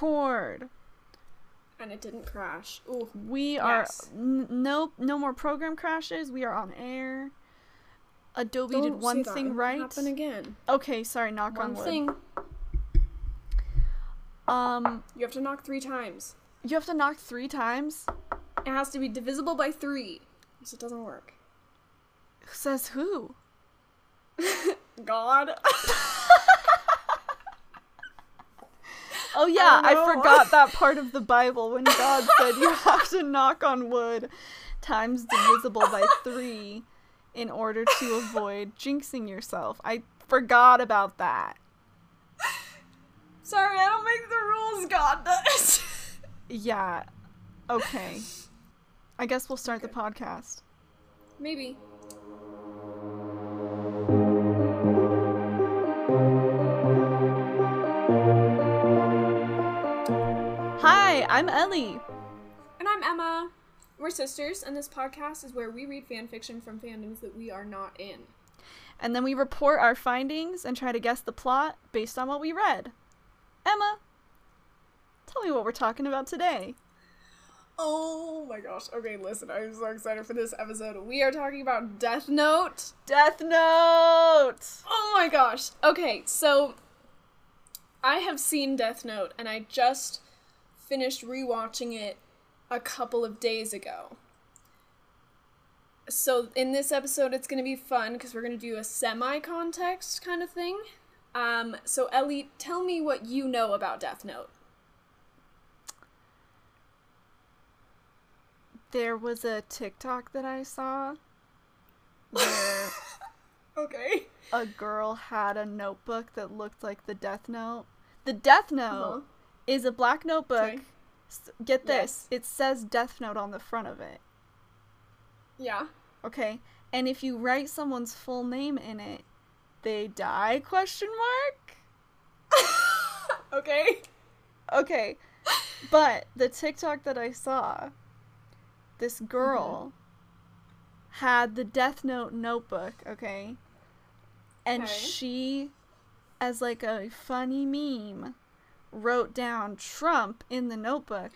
record. And it didn't crash. Ooh. We are Yes. n- no no more program crashes. We are on air. Adobe Don't did one thing right. Happen again. Okay, sorry, knock One on wood. thing. Um You have to knock three times. you have to knock 3 times. It has to be divisible by three. So it doesn't work. Says who? God. Oh yeah, I, know. forgot that part of the Bible when God said you have to knock on wood times divisible by 3 in order to avoid jinxing yourself. I forgot about that. Sorry, I don't make the rules, God does. Yeah. Okay. I guess we'll start the podcast. Maybe. Hi, I'm Ellie. And I'm Emma. We're sisters, and this podcast is where we read fan fiction from fandoms that we are not in. And then we report our findings and try to guess the plot based on what we read. Emma, tell me what we're talking about today. Oh my gosh. Okay, listen, I'm so excited for this episode. We are talking about Death Note. Death Note! Oh my gosh. Okay, so I have seen Death Note and I just finished rewatching it a couple of days ago. So in this episode it's going to be fun because we're going to do a semi-context kind of thing. Um so Ellie, tell me what you know about Death Note. There was a TikTok that I saw where Okay. a girl had a notebook that looked like the Death Note. The Death Note Uh-huh. Is a black notebook. S- Get this, Yes. it says Death Note on the front of it. Yeah. Okay? And if you write someone's full name in it, they die question mark? Okay. Okay. But the TikTok that I saw, this girl mm-hmm. had the Death Note notebook, okay? And Okay. she, as like a funny meme, wrote down Trump in the notebook.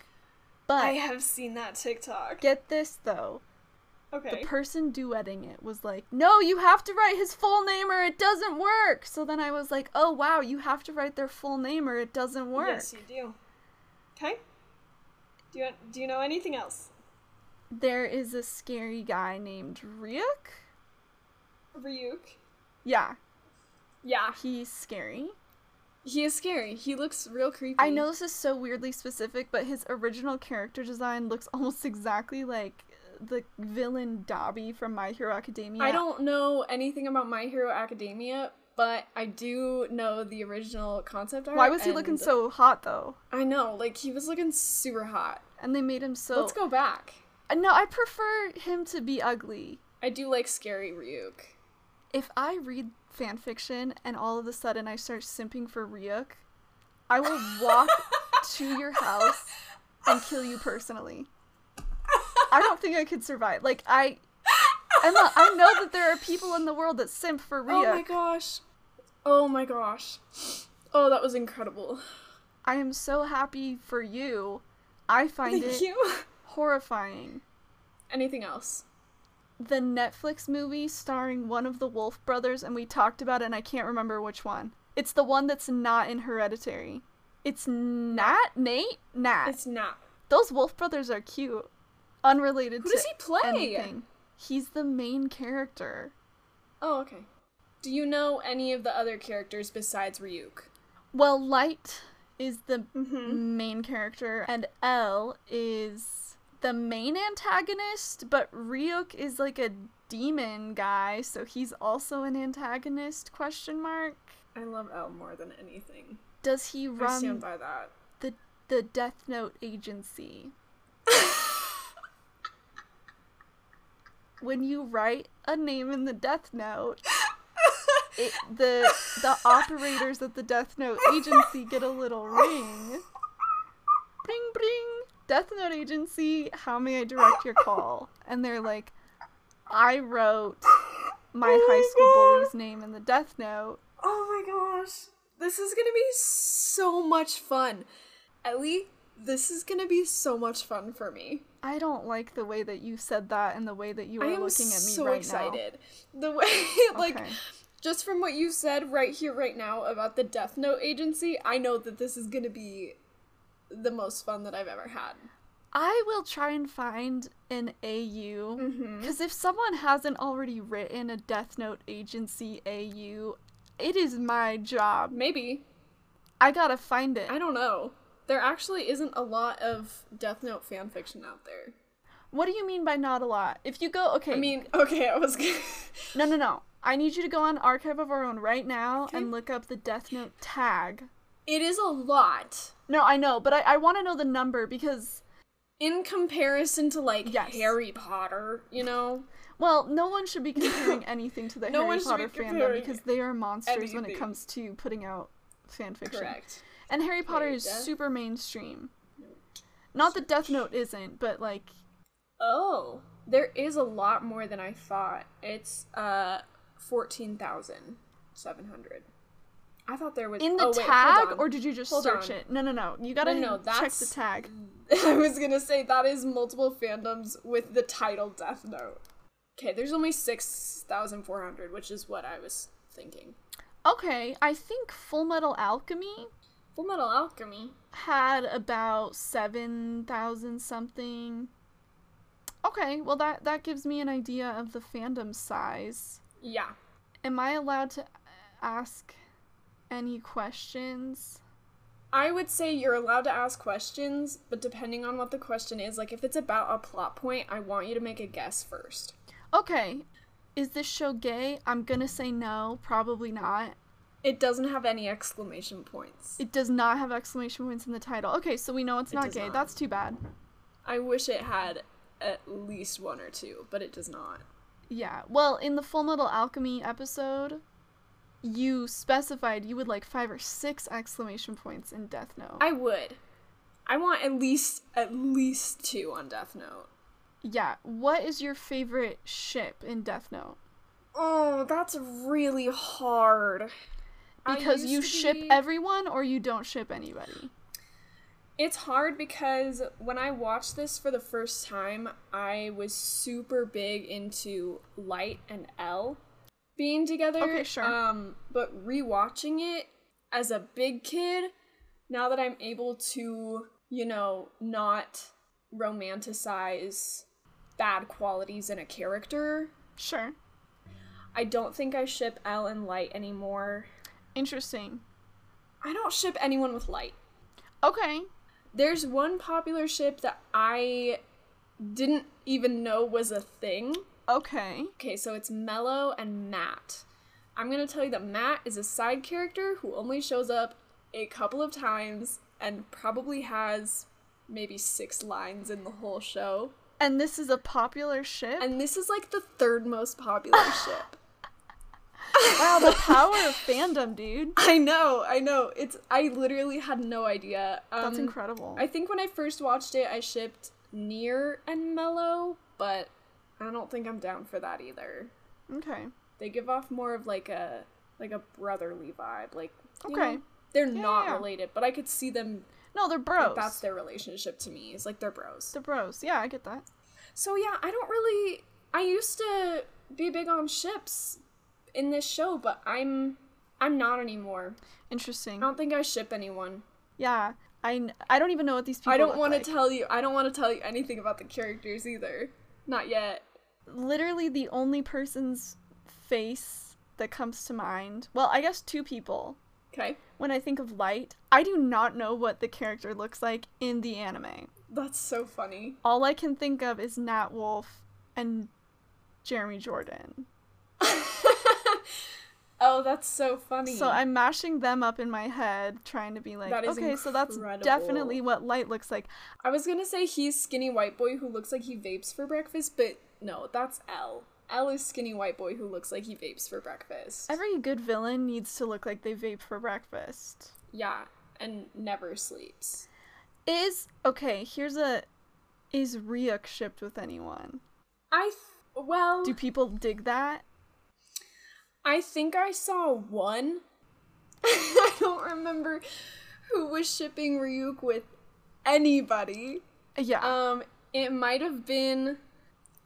But I have seen that TikTok. get this though. Okay. The person duetting it was like, "No, you have to write his full name or it doesn't work." So then I was like, "Oh wow, you have to write their full name or it doesn't work." Yes, you do. Okay. Do you do you know anything else? There is a scary guy named Ryuk. Ryuk. Yeah, Yeah. he's scary. He is scary. He looks real creepy. I know this is so weirdly specific, but his original character design looks almost exactly like the villain Dabi from My Hero Academia. I don't know anything about My Hero Academia, but I do know the original concept art. Why was he looking so hot though? I know, like he was looking super hot. And they made him so. Let's go back. Uh, No, I prefer him to be ugly. I do like scary Ryuk. If I read fan fiction and all of a sudden I start simping for Ryuk, I will walk to your house and kill you personally. I don't think I could survive. Like I Emma, I know that there are people in the world that simp for Ria. Oh my gosh. Oh my gosh. Oh, that was incredible. I am so happy for you. I find Thank it you. horrifying. Anything else? The Netflix movie starring one of the Wolff brothers, and we talked about it, and I can't remember which one. It's the one that's not in Hereditary. It's Nat? Nate? Nat. It's not. Those Wolff brothers are cute. Unrelated Who to does he play? anything. He's the main character. Oh, okay. Do you know any of the other characters besides Ryuk? Well, Light is the Mm-hmm. main character, and L is the main antagonist, but Ryuk is like a demon guy, so he's also an antagonist question mark. I love L more than anything. Does he I stand run by that. the the Death Note agency? when you write a name in the Death Note, it, the the operators at the Death Note agency get a little ring. Death Note agency, how may I direct your call? And they're like, I wrote my Oh my high school God. bully's name in the Death Note. Oh my gosh. This is gonna be so much fun. Ellie, this is gonna be so much fun for me. I don't like the way that you said that and the way that you are looking at me right now. I'm so right excited. The way, like, Okay. just from what you said right here, right now about the Death Note agency, I know that this is gonna be the most fun that I've ever had. I will try and find an AU Mm-hmm. because if someone hasn't already written a Death Note agency AU, it is my job. Maybe. I gotta find it. I don't know. There actually isn't a lot of Death Note fan fiction out there. What do you mean by not a lot? If you go, okay, I mean, okay, I was no, no, no. I need you to go on Archive of Our Own right now Okay. and look up the Death Note tag. It is a lot No, I know, but I, I want to know the number because, in comparison to like Yes. Harry Potter, you know? well, no one should be comparing anything to the No Harry be Potter fandom because they are monsters when it comes to putting out fan fiction. Correct. And Harry Potter Wait, is Death super mainstream. Not that Death Note isn't, but like, Oh, there is a lot more than I thought. It's uh fourteen thousand seven hundred. I thought there was in the oh, wait, tag, or did you just Hold search on. it? No, no, no. You gotta no, check the tag. I was gonna say that is multiple fandoms with the title Death Note. Okay, there's only six thousand four hundred, which is what I was thinking. Okay, I think Full Metal Alchemy Full Metal Alchemy. had about 7,000 something. Okay, well that that gives me an idea of the fandom size. Yeah. Am I allowed to ask any questions? I would say you're allowed to ask questions, but depending on what the question is, like if it's about a plot point, I want you to make a guess first. Okay. Is this show gay? I'm to say no, probably not. It doesn't have any exclamation points. It does not have exclamation points in the title. Okay, so we know it's not does gay. not. That's too bad. I wish it had at least one or two, but it does not. Yeah. Well, in the Full Metal Alchemy episode, you specified you would like 5 or 6 exclamation points in Death Note. I would. I want at least at least two on Death Note. Yeah. What is your favorite ship in Death Note? Oh, that's really hard. Because you ship be- everyone or you don't ship anybody. It's hard because when I watched this for the first time, I was super big into Light and L being together. Okay, sure. Um, but rewatching it as a big kid, now that I'm able to, you know, not romanticize bad qualities in a character, Sure. I don't think I ship L and Light anymore. Interesting. I don't ship anyone with Light. Okay. There's one popular ship that I didn't even know was a thing. Okay. Okay, so it's Mello and Matt. I'm gonna tell you that Matt is a side character who only shows up a couple of times and probably has maybe six lines in the whole show. And this is a popular ship? And this is like the third most popular ship. wow, the power of fandom, dude. I know, I know. It's I literally had no idea. Um, That's incredible. I think when I first watched it, I shipped Near and Mello, but I don't think I'm down for that either. okay. They give off more of like a like a brotherly vibe. Like you Okay. know, they're Yeah, not yeah. related, but I could see them. No, they're like, bros. that's their relationship to me. It's like they're bros. They're bros. Yeah, I get that. So yeah, I don't really. I used to be big on ships in this show, but I'm I'm not anymore. Interesting. I don't think I ship anyone. Yeah. I, I don't even know what these people I don't want to like. tell you. I don't want to tell you anything about the characters either. Not yet. Literally the only person's face that comes to mind. Well, I guess two people. Okay, When I think of Light, I do not know what the character looks like in the anime. that's so funny. All I can think of is Nat Wolff and Jeremy Jordan. Oh, that's so funny. So I'm mashing them up in my head, trying to be like, okay, so that's definitely what Light looks like. I was gonna say he's skinny white boy who looks like he vapes for breakfast, but no, that's L. L is skinny white boy who looks like he vapes for breakfast. Every good villain needs to look like they vape for breakfast. yeah, and never sleeps. Is okay. Here's a is Ryuk shipped with anyone? I th- well, Do people dig that? I think I saw one. I don't remember who was shipping Ryuk with anybody. Yeah. Um, it might have been.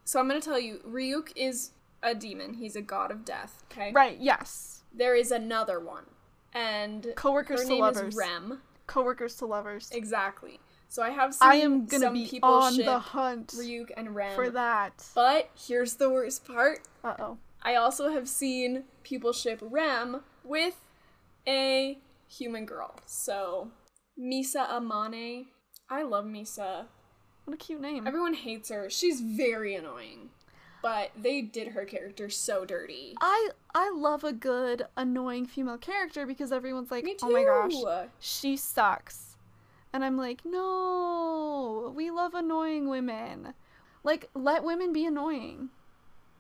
So I'm gonna tell you, Ryuk is a demon. He's a god of death. Okay. right. Yes. There is another one, and Coworkers her to name lovers. is Rem. Coworkers to lovers. Exactly. So I have. Seen I am gonna some be people on the hunt Ryuk and Rem for that. But here's the worst part. Uh oh. I also have seen people ship Rem with a human girl. So Misa Amane. I love Misa. What a cute name. Everyone hates her. She's very annoying. But they did her character so dirty. I I love a good annoying female character because everyone's like, oh my gosh, she sucks, and I'm like, no, we love annoying women. Like, let women be annoying.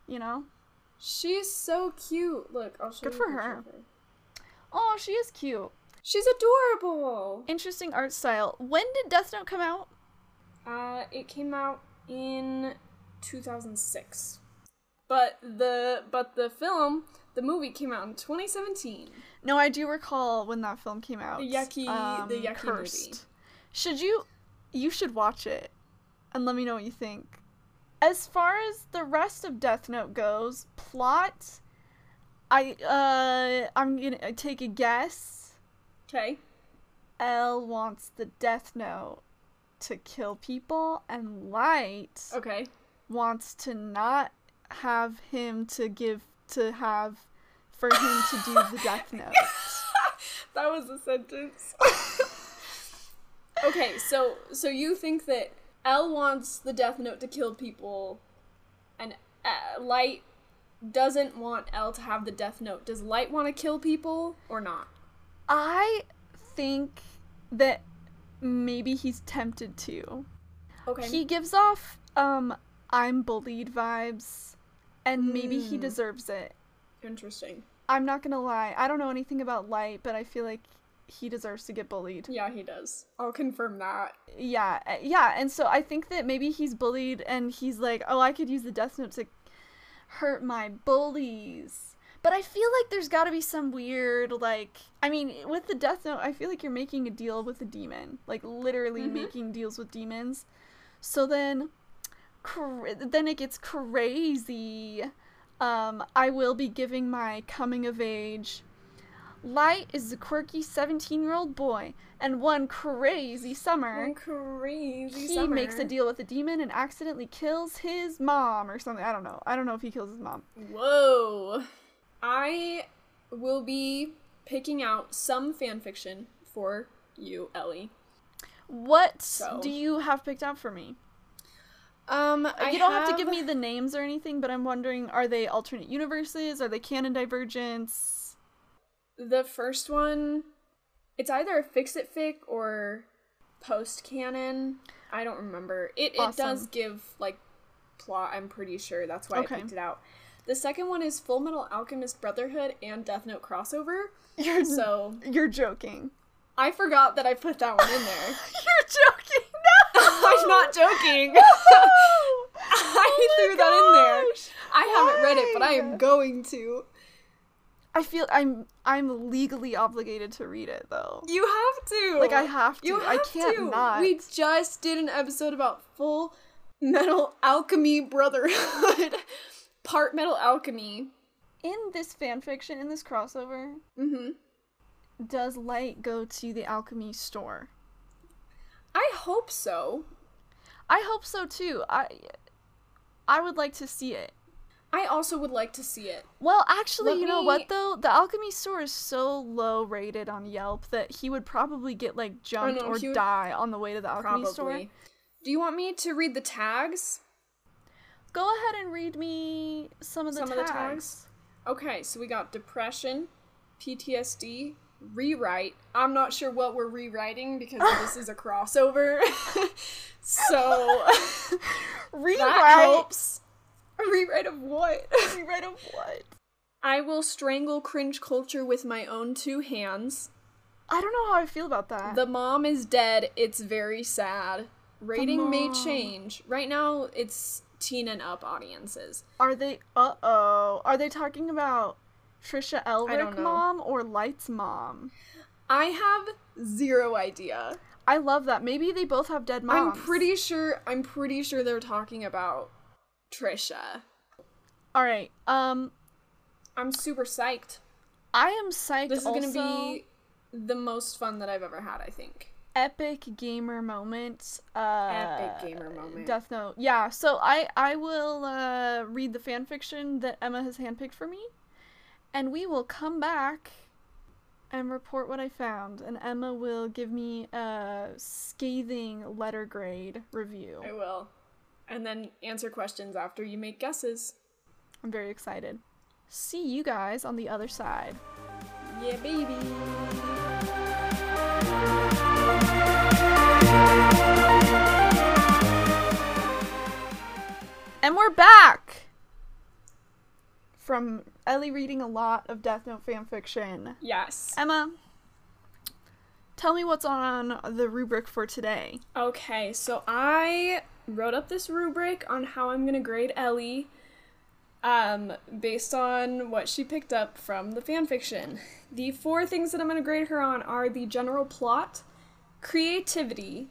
You know? She's so cute. Look, I'll show Good you for a her. Oh, she is cute. She's adorable. Interesting art style. When did Death Note come out? Uh, it came out in 2006. But the but the film, the movie came out in 2017. No, I do recall when that film came out. The yucky- the um, yucky movie. Should you? You should watch it, and let me know what you think. As far as the rest of Death Note goes, plot, I uh, I'm gonna take a guess. Okay. L wants the Death Note to kill people, and Light Okay. wants to not have him to give to have for him to do the Death Note. that was a sentence. okay, so so you think that L wants the Death Note to kill people, and uh, Light doesn't want L to have the Death Note. Does Light want to kill people or not? I think that maybe he's tempted to. Okay. He gives off um I'm bullied vibes and maybe he Hmm. deserves it. Interesting. I'm not going to lie. I don't know anything about Light, but I feel like he deserves to get bullied. Yeah, he does. I'll confirm that. Yeah, uh, yeah, and so I think that maybe he's bullied and he's like, "Oh, I could use the death note to hurt my bullies." But I feel like there's got to be some weird like I mean, with the death note, I feel like you're making a deal with a demon, like literally Mhm. making deals with demons. So then cra- then it gets crazy. Um I will be giving my coming of age Light is a quirky 17 year old boy, and one crazy summer, One crazy he summer. makes a deal with a demon and accidentally kills his mom or something. I don't know. I don't know if he kills his mom. Whoa. I will be picking out some fan fiction for you, Ellie. What So- do you have picked out for me? Um, I you don't have... to give me the names or anything, but I'm wondering are they alternate universes? Are they canon divergence? The first one. It's either a fix it fic or post canon. I don't remember. It it does give like plot. I'm pretty sure that's why Okay. I picked it out. The second one is Full Metal Alchemist Brotherhood and Death Note crossover. You're So you're joking. I forgot that I put that one in there. You're joking. No. I'm not joking. No! Oh I Oh threw that in there. gosh. I haven't read it, but I am going to. I feel I'm I'm legally obligated to read it though. You have to. Like I have to. You I can't to. not. We just did an episode about Full Metal Alchemy Brotherhood. Part Metal Alchemy. in this fan fiction, in this crossover, Mm-hmm. does Light go to the alchemy store? I hope so. I hope so too. I I would like to see it. I also would like to see it. Well, actually, Let you know what though? The alchemy store is so low rated on Yelp that he would probably get like jumped or would- die on the way to the alchemy Probably. store. Do you want me to read the tags? Go ahead and read me some of the Some of tags. the tags? Okay, so we got depression, PTSD, rewrite. I'm not sure what we're rewriting because this is a crossover. so Rewrite. that helps. A rewrite of what? Rewrite of what? I will strangle cringe culture with my own two hands. I don't know how I feel about that. The mom is dead. It's very sad. Rating may change. Right now, it's teen and up audiences. Are they? Uh oh. Are they talking about Trisha Elric mom or Light's mom? I have zero idea. I love that. Maybe they both have dead moms. I'm pretty sure. I'm pretty sure they're talking about Trisha. All right. Um, I'm super psyched. I am psyched. This is gonna be the most fun that I've ever had. I think. epic gamer moment. Uh, Epic gamer moment. Death Note. Yeah. So I I will uh, read the fan fiction that Emma has handpicked for me, and we will come back and report what I found. And Emma will give me a scathing letter grade review. I will, and then answer questions after you make guesses. I'm very excited. See you guys on the other side. Yeah, baby. And we're back from Ellie reading a lot of Death Note fanfiction. Yes. Emma, tell me what's on the rubric for today. Okay, so I wrote up this rubric on how I'm gonna grade Ellie, um, based on what she picked up from the fanfiction. The four things that I'm gonna grade her on are the general plot, creativity,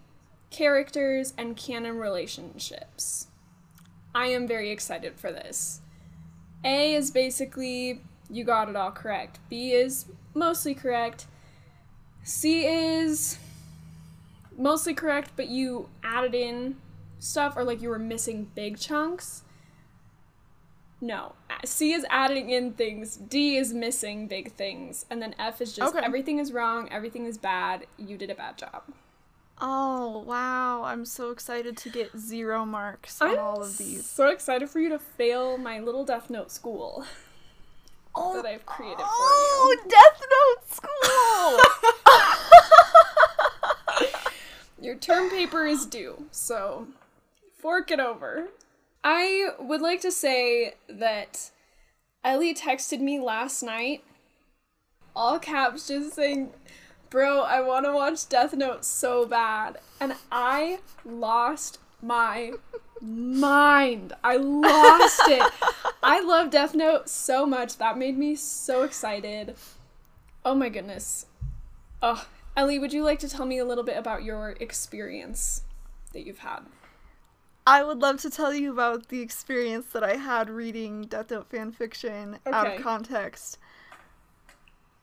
characters, and canon relationships. I am very excited for this. A is basically you got it all correct. B is mostly correct. C is mostly correct, but you added in stuff or like you were missing big chunks. No. C is adding in things, D is missing big things, and then F is just Okay. everything is wrong, everything is bad, you did a bad job. Oh, wow. I'm so excited to get zero marks on I'm all of these. so excited for you to fail my little Death Note school Oh, that I've created for oh, you. oh. Death Note school! Your term paper is due, so fork it over. I would like to say that Ellie texted me last night, all caps, just saying, Bro, I want to watch Death Note so bad. And I lost my mind. I lost it. I love Death Note so much. That made me so excited. Oh my goodness. Oh, Ellie, would you like to tell me a little bit about your experience that you've had? I would love to tell you about the experience that I had reading Death Note fanfiction out of context.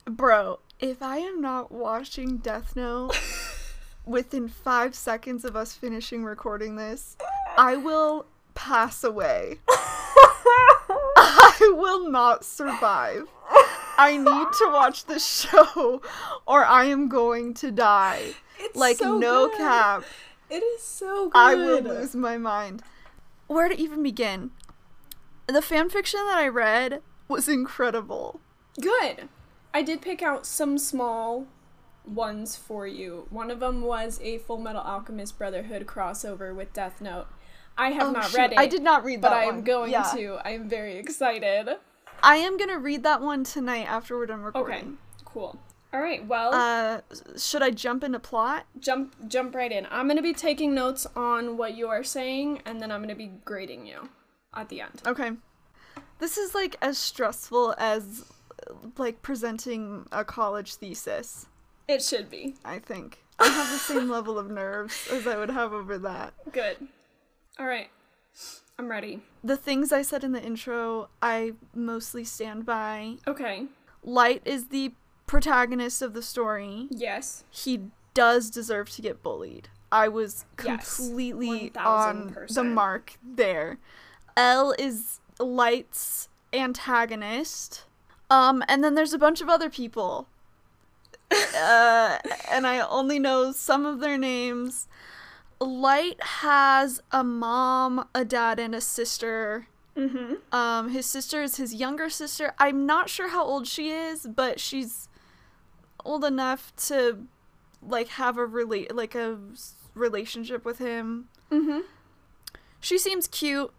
Bro, if I am not watching Death Note within five seconds of us finishing recording this, I will pass away. I will not survive. I need to watch this show or I am going to die. It's Like, so no good. cap. It is so good. I will lose my mind. Where to even begin? The fanfiction that I read was incredible. Good. I did pick out some small ones for you. One of them was a Full Metal Alchemist Brotherhood crossover with Death Note. I have Oh, not shoot. read it. I did not read but that but I am going Yeah. to. I am very excited. I am gonna read that one tonight after we're done recording. Okay, cool. All right, well, Uh, should I jump into plot? jump jump right in. I'm going to be taking notes on what you are saying and then I'm going to be grading you at the end. Okay. This is like as stressful as like presenting a college thesis. It should be. I think I have the same level of nerves as I would have over that. Good. All right. I'm ready. The things I said in the intro, I mostly stand by. Okay. Light is the protagonist of the story. Yes. He does deserve to get bullied. I was Yes, completely on the mark there. L is Light's antagonist. Um, and then there's a bunch of other people. uh, and I only know some of their names. Light has a mom, a dad, and a sister. Mm-hmm. Um, his sister is his younger sister. I'm not sure how old she is, but she's old enough to like have a relate like a relationship with him. Mm-hmm. She seems cute.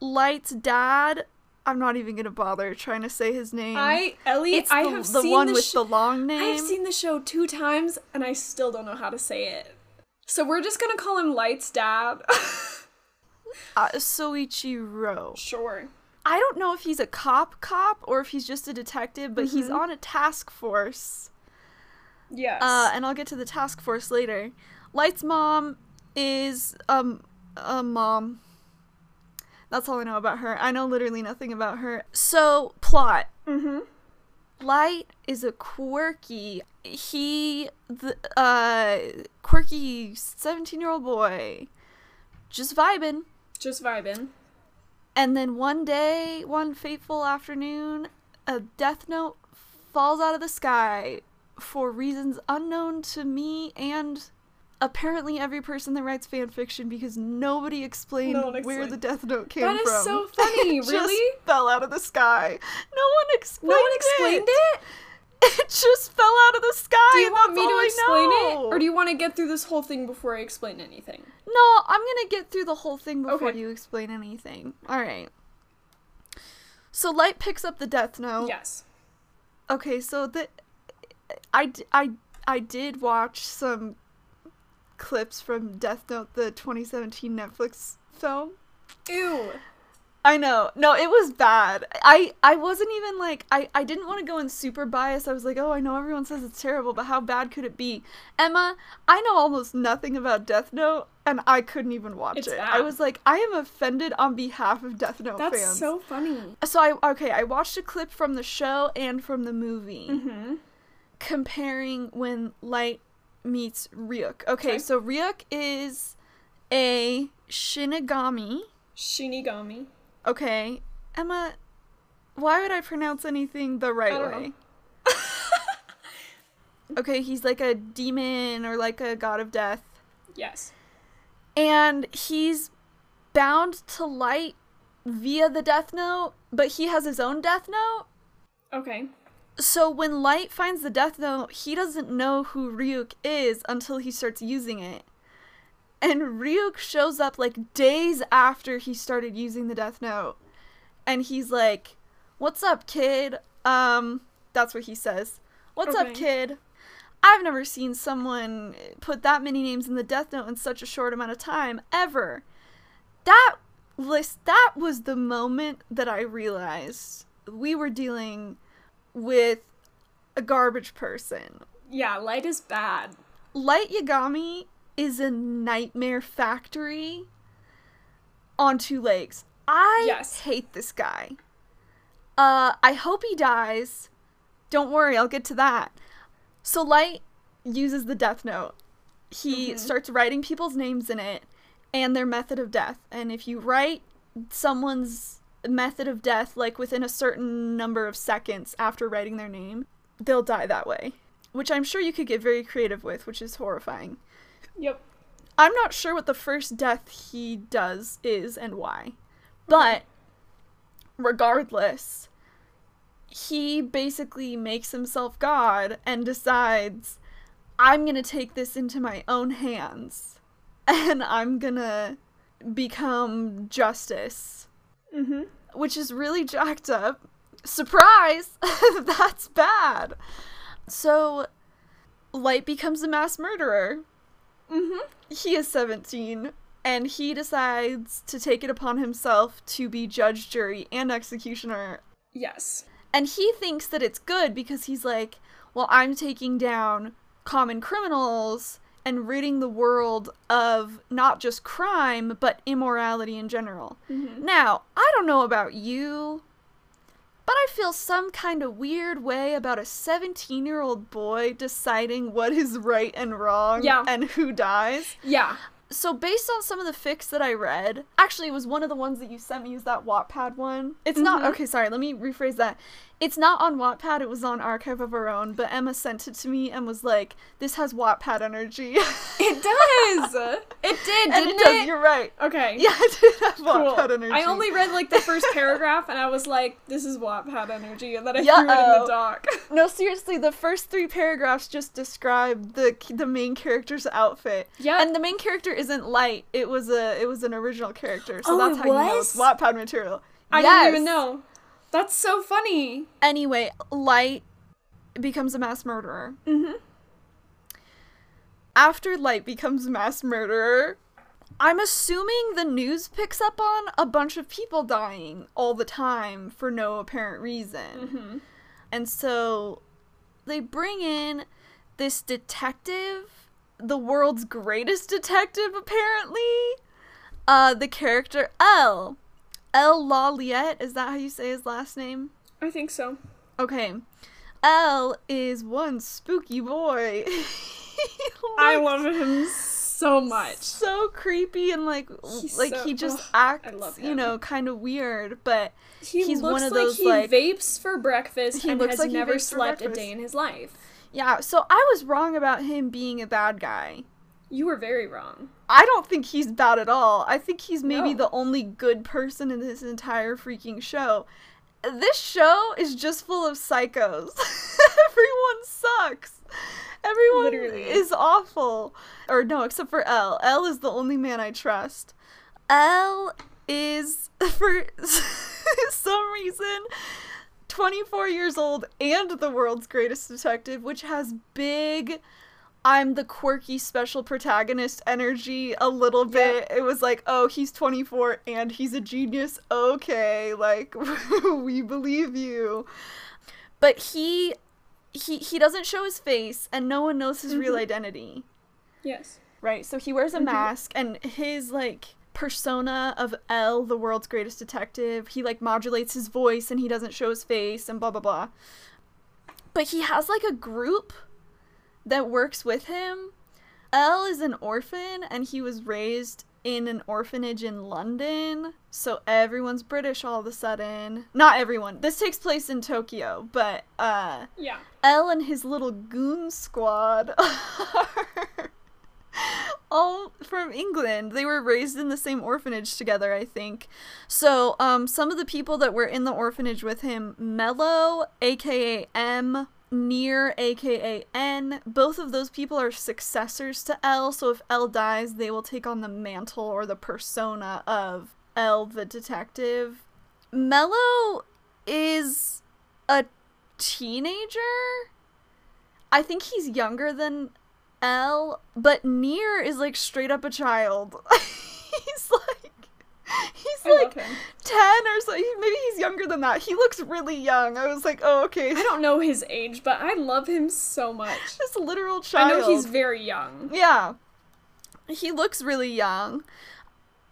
Light's dad. I'm not even gonna bother trying to say his name. I Ellie, it's I have the seen one the with sh- the long name. I've seen the show two times and I still don't know how to say it. So we're just gonna call him Light's dad. uh, Soichiro. sure. I don't know if he's a cop cop or if he's just a detective, but he's Mhm. on a task force. Yes. Uh, and I'll get to the task force later. Light's mom is um a mom. That's all I know about her. I know literally nothing about her. So, plot. Mm-hmm. Light is a quirky, he, the, uh, quirky 17 year old boy. Just vibing. Just vibing. And then one day, one fateful afternoon, a death note falls out of the sky for reasons unknown to me and apparently every person that writes fan fiction because nobody explained No one where explained. the death note came That from. is so funny, It just really? fell out of the sky. No one explained No one explained it? It just fell out of the sky. Do you want that's me to explain it? Or do you want to get through this whole thing before I explain anything? No, I'm gonna get through the whole thing before Okay. you explain anything. All right. So Light picks up the Death Note. Yes. Okay, so the I I I did watch some clips from Death Note, the 2017 Netflix film. Ew. I know. No, it was bad. I I wasn't even like I I didn't want to go in super biased. I was like, "Oh, I know everyone says it's terrible, but how bad could it be?" Emma, I know almost nothing about Death Note and I couldn't even watch It's it. bad. I was like, "I am offended on behalf of Death Note That's fans." That's so funny. so I okay, I watched a clip from the show and from the movie Mm-hmm. Comparing when Light meets Ryuk. Okay, Okay. so Ryuk is a Shinigami. Shinigami. Okay, Emma, why would I pronounce anything the right way? okay, he's like a demon or like a god of death, Yes. and he's bound to light via the death note, but he has his own death note. Okay. So when Light finds the Death Note, he doesn't know who Ryuk is until he starts using it. And Ryuk shows up like days after he started using the Death Note. And he's like, "What's up, kid?" Um, that's what he says. "What's up, kid?" I've never seen someone put that many names in the Death Note in such a short amount of time ever. That list that was the moment that I realized we were dealing with a garbage person. Yeah, light is bad. Light Yagami is a nightmare factory on two legs. I Yes. hate this guy. Uh, I hope he dies. Don't worry, I'll get to that. So Light uses the Death Note. He Mhm. starts writing people's names in it and their method of death. And if you write someone's method of death like within a certain number of seconds after writing their name, they'll die that way. Which I'm sure you could get very creative with, which is horrifying. Yep. I'm not sure what the first death he does is and why. But regardless, he basically makes himself God and decides, I'm going to take this into my own hands and I'm going to become justice, Mm-hmm. Which is really jacked up. Surprise! That's bad. So, Light becomes a mass murderer Mm-hmm. he is 17 and he decides to take it upon himself to be judge, jury, and executioner. Yes. And he thinks that it's good because he's like, well, I'm taking down common criminals and ridding the world of not just crime, but immorality in general. Mm-hmm. Now, I don't know about you, but I feel some kind of weird way about a 17 year old boy deciding what is right and wrong Yeah. and who dies. Yeah. So based on some of the fics that I read, actually it was one of the ones that you sent me is that Wattpad one. It's not Mhm. okay, sorry, let me rephrase that. It's not on Wattpad, it was on Archive of Our Own, but Emma sent it to me and was like, This has Wattpad energy. It does. it did, and didn't it does, you're right. Okay. Yeah, it did have Cool. Wattpad energy. I only read like the first paragraph and I was like, this is Wattpad energy, and then I threw it in the dock. No, seriously, the first three paragraphs just describe the the main character's outfit. Yeah. And the main character isn't light. It was a it was an original character. So Oh, that's it how you know it's? Wattpad material. I Yes. didn't even know. That's so funny. Anyway, Light becomes a mass murderer. Mm-hmm. After Light becomes a mass murderer, I'm assuming the news picks up on a bunch of people dying all the time for no apparent reason. Mm-hmm. And so they bring in this detective the world's greatest detective, apparently. Uh, the character L. L. Lawliet, is that how you say his last name? I think so. Okay. L is one spooky boy. I love him so much. So creepy and like He's like so- he just acts, you know, kind of weird, but He He's looks one of like those, he like- vapes for breakfast He and looks has like never slept a day in his life. yeah, so I was wrong about him being a bad guy. You were very wrong. I don't think he's bad at all. I think he's maybe No. the only good person in this entire freaking show. This show is just full of psychos. Everyone sucks. Everyone Literally. is awful. Or no, except for L. L is the only man I trust. L is for some reason 24 years old and the world's greatest detective, which has big I'm the quirky special protagonist energy a little bit. It was like, oh, he's 24 and he's a genius. Okay, like we believe you. But he he he doesn't show his face and no one knows his real mm-hmm. identity. Yes. Right? So he wears a mm-hmm. mask and his like persona of L, the world's greatest detective, he like modulates his voice and he doesn't show his face and blah blah blah. But he has like a group that works with him. L is an orphan and he was raised in an orphanage in London. So everyone's British all of a sudden. Not everyone. This takes place in Tokyo, but uh Yeah. L and his little goon squad are all from England. They were raised in the same orphanage together, I think. So, um, some of the people that were in the orphanage with him, Mello, aka M, Near, aka N, both of those people are successors to L. So, if L dies, they will take on the mantle or the persona of L, the detective. Mello is a teenager. I think he's younger than L, but Near is like straight up a child. he's like he's I like 10 or so. Maybe he's younger than that. He looks really young. I was like, "Oh, okay." I don't know his age, but I love him so much. This literal child. I know he's very young. Yeah. He looks really young.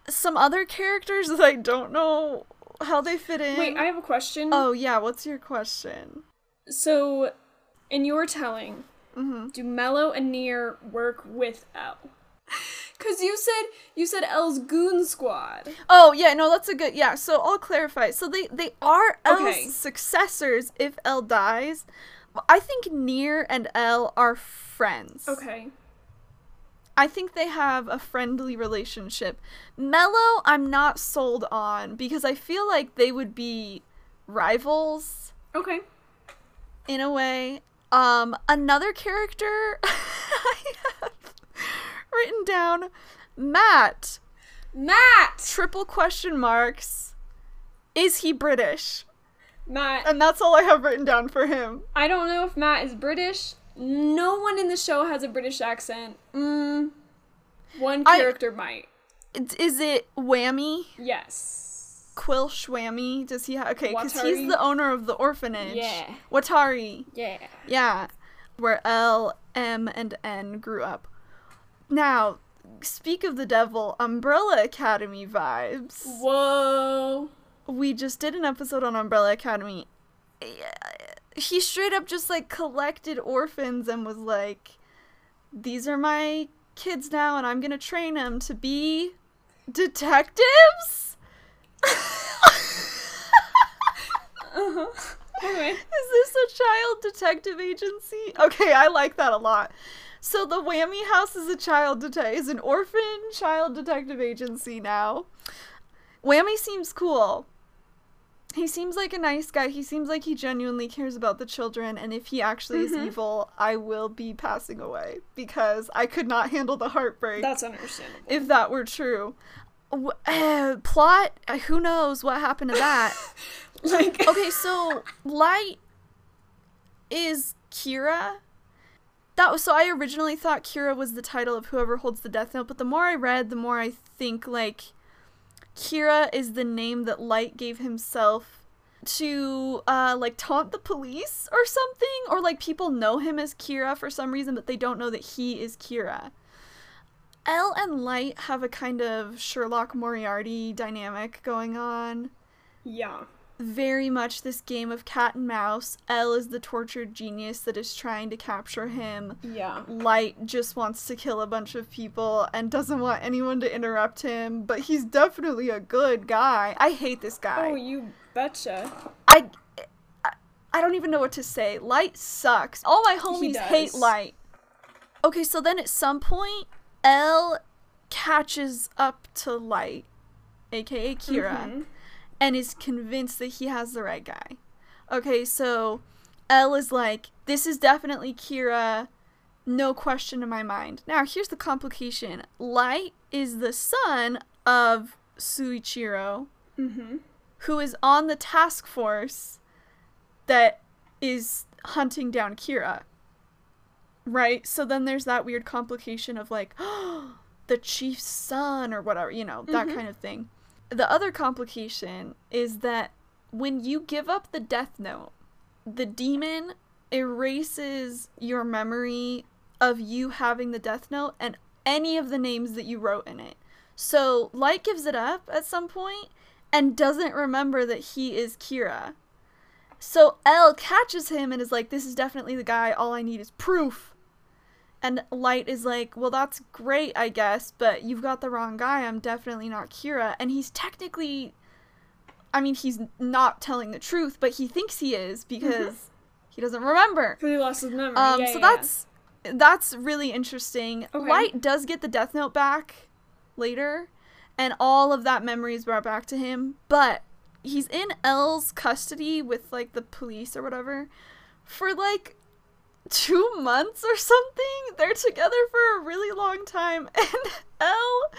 Some other characters that I don't know how they fit in. Wait, I have a question. Oh, yeah, what's your question? So, in your telling, Mm-hmm. do Mello and Near work with L? Cause you said you said L's goon squad. Oh yeah, no, that's a good yeah. So I'll clarify. So they they are L's Okay. successors if L dies. I think Near and L are friends. Okay. I think they have a friendly relationship. Mello, I'm not sold on because I feel like they would be rivals Okay. in a way. Um, another character I have written down, Matt. Matt. Triple question marks. Is he British? Matt. And that's all I have written down for him. I don't know if Matt is British. No one in the show has a British accent. Mm, one I- character might. Is it Wammy? Yes. Quill Wammy? Does he have? Okay, because he's the owner of the orphanage. Yeah. Watari. Yeah. Yeah. Where L, M, and N grew up. Now, speak of the devil, Umbrella Academy vibes. Whoa. We just did an episode on Umbrella Academy. He straight up just like collected orphans and was like, these are my kids now, and I'm gonna train them to be detectives? uh-huh. Anyway. Is this a child detective agency? Okay, I like that a lot. So the Wammy House is a child detective is an orphan child detective agency now. Wammy seems cool. He seems like a nice guy. He seems like he genuinely cares about the children and if he actually is evil, I will be passing away because I could not handle the heartbreak That's understandable. if that were true. Uh, plot, uh, who knows what happened to that? Like okay, so Light is Kira. That was so I originally thought Kira was the title of whoever holds the death note, but the more I read, the more I think like Kira is the name that Light gave himself to uh like taunt the police or something or like people know him as Kira for some reason but they don't know that he is Kira. L and Light have a kind of Sherlock Moriarty dynamic going on. Yeah. Very much this game of cat and mouse. L is the tortured genius that is trying to capture him. Yeah. Light just wants to kill a bunch of people and doesn't want anyone to interrupt him, but he's definitely a good guy. I hate this guy. Oh, you betcha. I, I don't even know what to say. Light sucks. All my homies hate. Light. Okay, so then at some point, L catches up to Light, aka Kira, Mhm. And is convinced that he has the right guy. Okay, so L is like, this is definitely Kira, no question in my mind. Now, here's the complication Light is the son of Soichiro, Mhm. who is on the task force that is hunting down Kira. Right? So then there's that weird complication of like, the chief's son or whatever, you know, that Mhm. kind of thing. The other complication is that when you give up the death note, the demon erases your memory of you having the death note and any of the names that you wrote in it. So Light gives it up at some point and doesn't remember that he is Kira. So L catches him and is like, This is definitely the guy. All I need is proof. And Light is like, Well, that's great, I guess, but you've got the wrong guy. I'm definitely not Kira. And he's technically. I mean, he's not telling the truth, but he thinks he is because he doesn't remember. Because he lost his memory. Um, yeah, so yeah. that's that's really interesting. Okay. Light does get the Death Note back later, and all of that memory is brought back to him. But he's in L's custody with like the police or whatever for like two months or something. They're together for a really long time, and L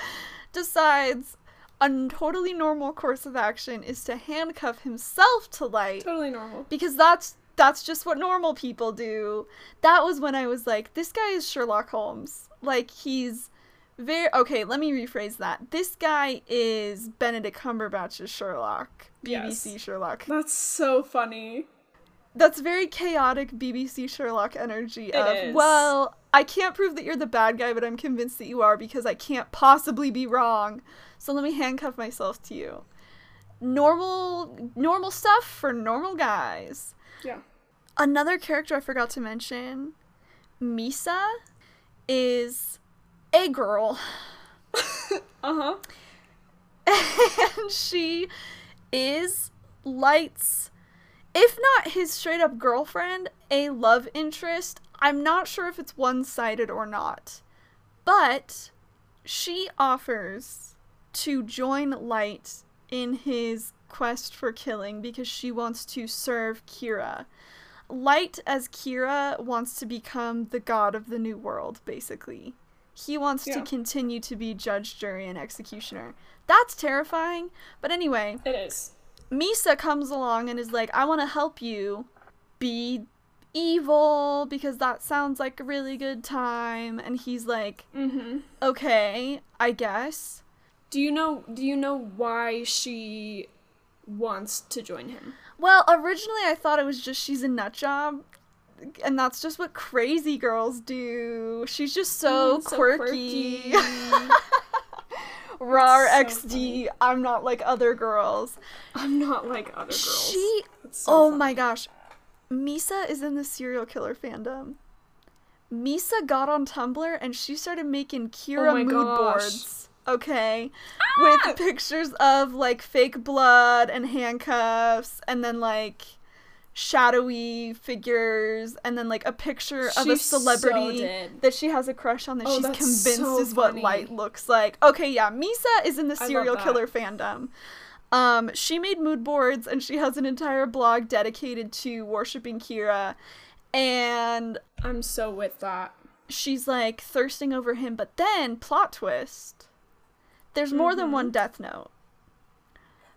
decides a totally normal course of action is to handcuff himself to Light totally normal. because that's that's just what normal people do. That was when I was like, this guy is Sherlock Holmes. Like he's very okay. Let me rephrase that. This guy is Benedict Cumberbatch's Sherlock, BBC Yes. Sherlock. That's so funny. That's very chaotic BBC Sherlock energy. It of is. well, I can't prove that you're the bad guy, but I'm convinced that you are because I can't possibly be wrong. So let me handcuff myself to you. Normal, normal stuff for normal guys. Yeah. Another character I forgot to mention, Misa, is a girl. Uh huh. and she is Light's, if not his straight up girlfriend, a love interest. I'm not sure if it's one sided or not. But she offers to join Light in his quest for killing because she wants to serve Kira. Light, as Kira, wants to become the god of the new world, basically. He wants Yeah. to continue to be judge, jury, and executioner. That's terrifying. But anyway, It is. Misa comes along and is like, I want to help you be evil because that sounds like a really good time. And he's like, Mm-hmm. okay, I guess. Do you know? Do you know why she wants to join him? Well, originally I thought it was just she's a nut job. And that's just what crazy girls do. She's just so, Mm, so quirky. Rar so XD. I'm not like other girls. I'm not like other girls. She so oh funny. my gosh. Misa is in the serial killer fandom. Misa got on Tumblr and she started making Kira Oh mood gosh. boards. Okay. Ah! With pictures of like fake blood and handcuffs and then like shadowy figures and then like a picture of a She so celebrity that she has a crush on that Oh, she's convinced so is what light looks like. Okay, yeah, Misa is in the serial killer fandom. Um, she made mood boards and she has an entire blog dedicated to worshiping Kira. And I'm so with that. she's like thirsting over him, but then plot twist. There's more than Mhm. one death note.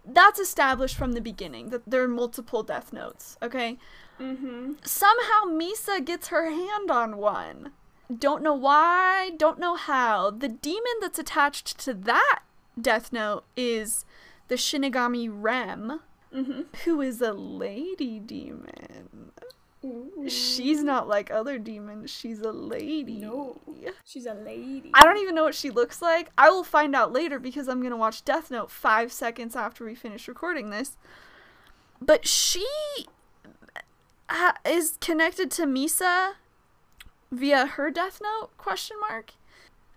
That's established from the beginning that there are multiple death notes, okay? Mm-hmm. Somehow Misa gets her hand on one. Don't know why, don't know how. The demon that's attached to that death note is the Shinigami Rem, Mm-hmm. who is a lady demon. She's not like other demons, she's a lady. No. She's a lady. I don't even know what she looks like. I will find out later because I'm going to watch Death Note five seconds after we finish recording this. But she ha- is connected to Misa via her Death Note? Question mark.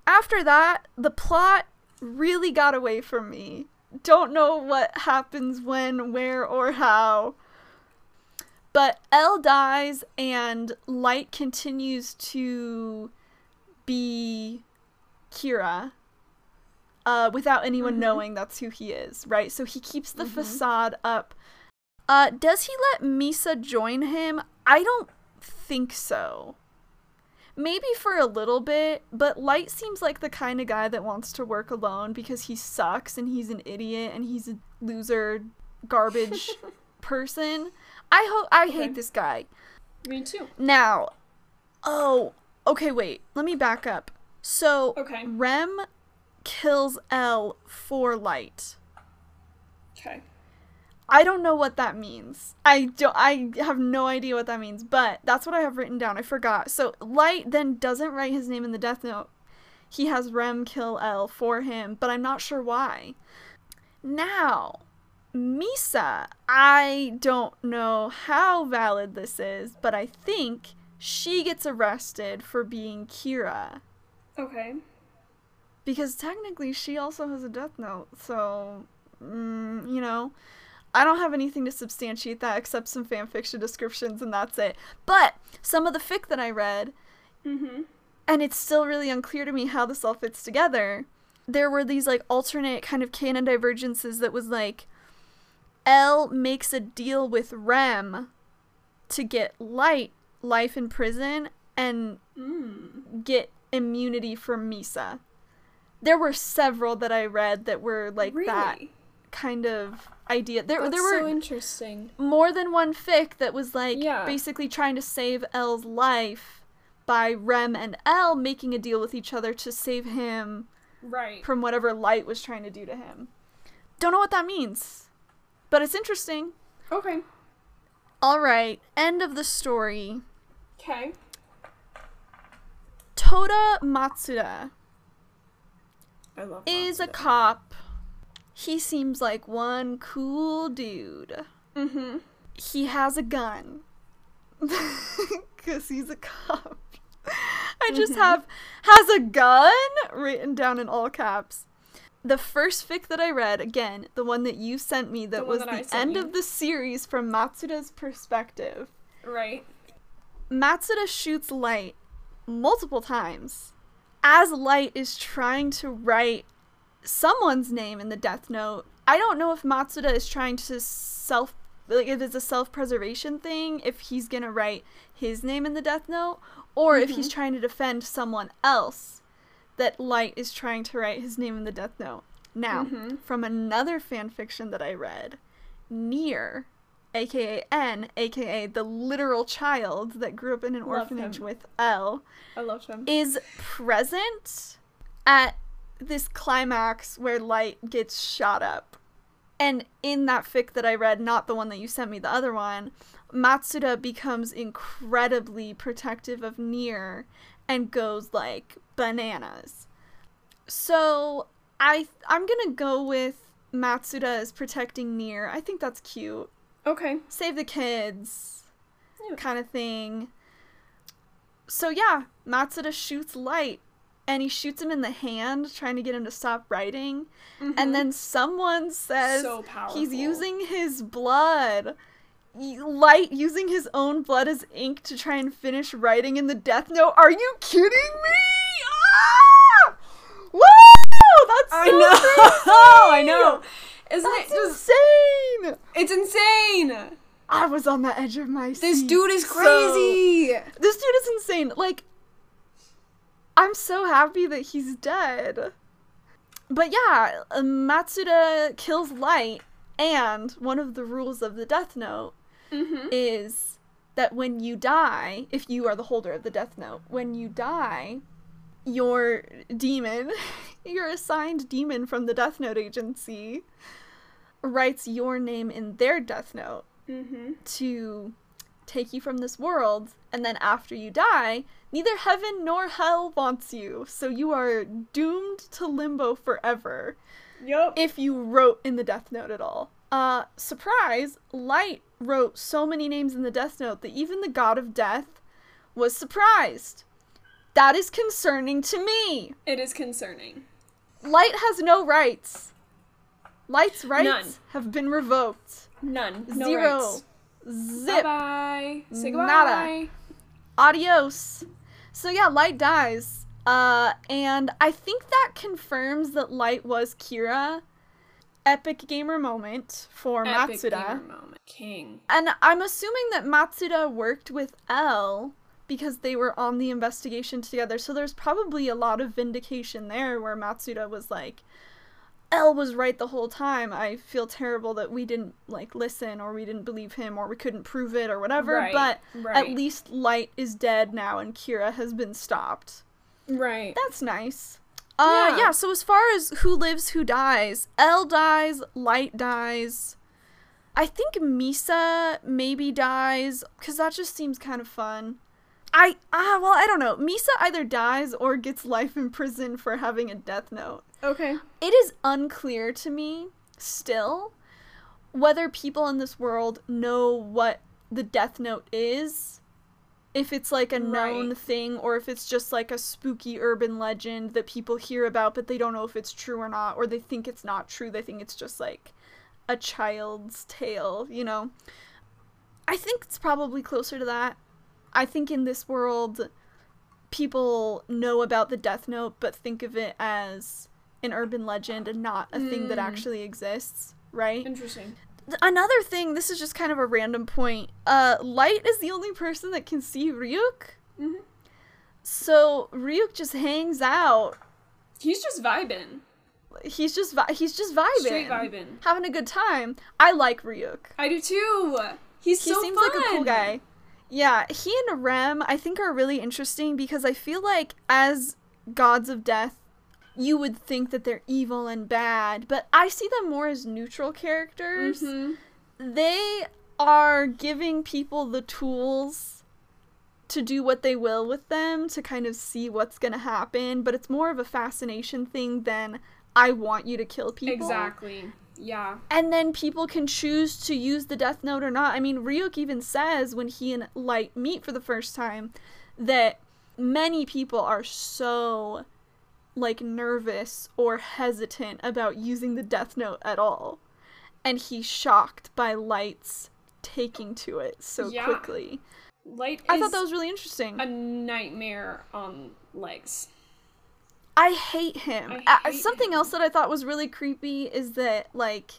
After that, the plot really got away from me. Don't know what happens when, where, or how. But L dies and Light continues to be Kira uh, without anyone Mhm. knowing that's who he is, right? So he keeps the Mhm. facade up. Uh, does he let Misa join him? I don't think so. Maybe for a little bit, but Light seems like the kind of guy that wants to work alone because he sucks and he's an idiot and he's a loser, garbage person. I hope I Okay. hate this guy. Me too. Now, oh, okay, wait. Let me back up. So, Okay. Rem kills L for Light. Okay. I don't know what that means. I don't I have no idea what that means, but that's what I have written down. I forgot. So Light then doesn't write his name in the death note. He has Rem kill L for him, but I'm not sure why. Now, Misa, I don't know how valid this is, but I think she gets arrested for being Kira Okay. because technically she also has a death note. So, mm, you know, I don't have anything to substantiate that except some fanfiction descriptions, and that's it. But some of the fic that I read, Mm-hmm. and it's still really unclear to me how this all fits together. There were these like alternate kind of canon divergences that was like L makes a deal with Rem to get light life in prison and Mm. get immunity from Misa. There were several that I read that were like really? that kind of idea. There That's there were so interesting. more than one fic that was like Yeah. basically trying to save L's life by Rem and L making a deal with each other to save him Right. from whatever Light was trying to do to him. Don't know what that means, but it's interesting. Okay. All right, end of the story. Okay. Touta Matsuda I love is a cop. He seems like one cool dude. Mm-hmm. He has a gun. Because he's a cop. I just Mhm. have has a gun written down in all caps. The first fic that I read, again, the one that you sent me, that The was that the end you. of the series from Matsuda's perspective. Right. Matsuda shoots Light multiple times as Light is trying to write someone's name in the death note. I don't know if Matsuda is trying to self like if it's a self-preservation thing, if he's going to write his name in the death note or if he's mm-hmm. trying to defend someone else that Light is trying to write his name in the death note. Now, Mhm. from another fan fiction that I read, Near aka N, aka the literal child that grew up in an Love orphanage him. with L, I love him. is present at this climax where Light gets shot up. And in that fic that I read, not the one that you sent me, the other one, Matsuda becomes incredibly protective of Near and goes like bananas. So I I'm gonna go with Matsuda as protecting Near. I think that's cute. Okay. Save the kids Yeah. kind of thing. So yeah, Matsuda shoots Light and he shoots him in the hand trying to get him to stop writing. Mhm. And then someone says so he's using his blood. Light using his own blood as ink to try and finish writing in the death note. Are you kidding me? Ah! Woo! That's so I know. crazy! I know. Isn't That's it just? insane! It's insane. I was on the edge of my seat. This dude is so- crazy. this dude is insane. Like, I'm so happy that he's dead. But yeah, uh, Matsuda kills Light, and one of the rules of the Death Note Mm-hmm. is that when you die, if you are the holder of the Death Note, when you die, your demon, your assigned demon from the Death Note agency, writes your name in their death note Mm-hmm. to take you from this world, and then after you die, neither heaven nor hell wants you, so you are doomed to limbo forever Yup. if you wrote in the death note at all. Uh, surprise, Light wrote so many names in the death note that even the god of death was surprised. That is concerning to me. It is concerning. Light has no rights. Light's rights None. have been revoked. None. No Zero. rights. Zip. Bye. Say Nada. Adios. So yeah, Light dies. Uh, and I think that confirms that Light was Kira. Epic gamer moment for Epic Matsuda. gamer moment. King. And I'm assuming that Matsuda worked with L because they were on the investigation together. So there's probably a lot of vindication there where Matsuda was like, L was right the whole time. I feel terrible that we didn't like listen or we didn't believe him or we couldn't prove it or whatever. Right, But right. at least Light is dead now and Kira has been stopped. Right. That's nice. Uh Yeah. yeah, so as far as who lives, who dies, L dies, Light dies. I think Misa maybe dies cuz that just seems kind of fun. I ah well, I don't know. Misa either dies or gets life in prison for having a death note. Okay. It is unclear to me still whether people in this world know what the death note is. If it's like a known Right. thing or if it's just like a spooky urban legend that people hear about but they don't know if it's true or not or they think it's not true. They think it's just like a child's tale, you know. I think it's probably closer to that. I think in this world people know about the death note but think of it as an urban legend and not a thing that Mm. actually exists, right? Interesting. Th- Another thing, this is just kind of a random point. Uh Light is the only person that can see Ryuk. Mhm. So Ryuk just hangs out. He's just vibing. He's just vi- he's just vibing. Straight vibing. Having a good time. I like Ryuk. I do too. He's he so seems fun. like a cool guy. Yeah, he and Rem I think are really interesting because I feel like as gods of death, you would think that they're evil and bad, but I see them more as neutral characters. Mhm. They are giving people the tools to do what they will with them to kind of see what's going to happen, but it's more of a fascination thing than I want you to kill people. Exactly. Yeah. And then people can choose to use the death note or not. I mean, Ryuk even says when he and Light meet for the first time that many people are so like nervous or hesitant about using the death note at all. And he's shocked by Light's taking to it so Yeah. quickly. Light I is thought that was really interesting. a nightmare on legs. I hate him. I hate something him. else that I thought was really creepy is that like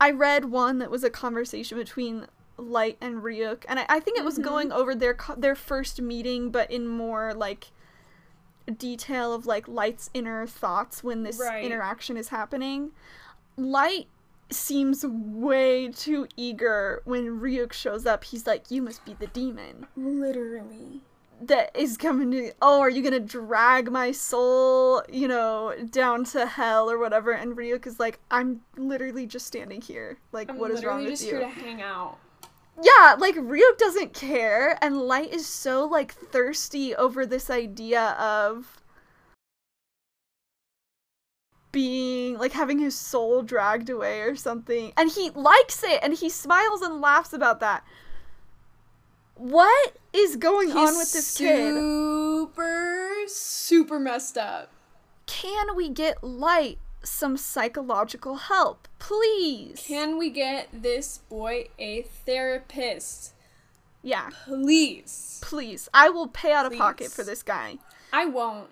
I read one that was a conversation between Light and Ryuk, and I, I think it was Mhm. going over their their first meeting, but in more like detail of like Light's inner thoughts when this Right. interaction is happening. Light seems way too eager when Ryuk shows up. He's like, "You must be the demon." Literally. that is coming to oh are you gonna drag my soul you know down to hell or whatever and ryuk is like i'm literally just standing here like I'm what is wrong literally with just you here to hang out. Yeah like ryuk doesn't care and light is so like thirsty over this idea of being like having his soul dragged away or something and he likes it and he smiles and laughs about that what is going on with this kid Super, super messed up. can we get light some psychological help please Can we get this boy a therapist? yeah Please. please i will pay out of pocket for this guy I won't,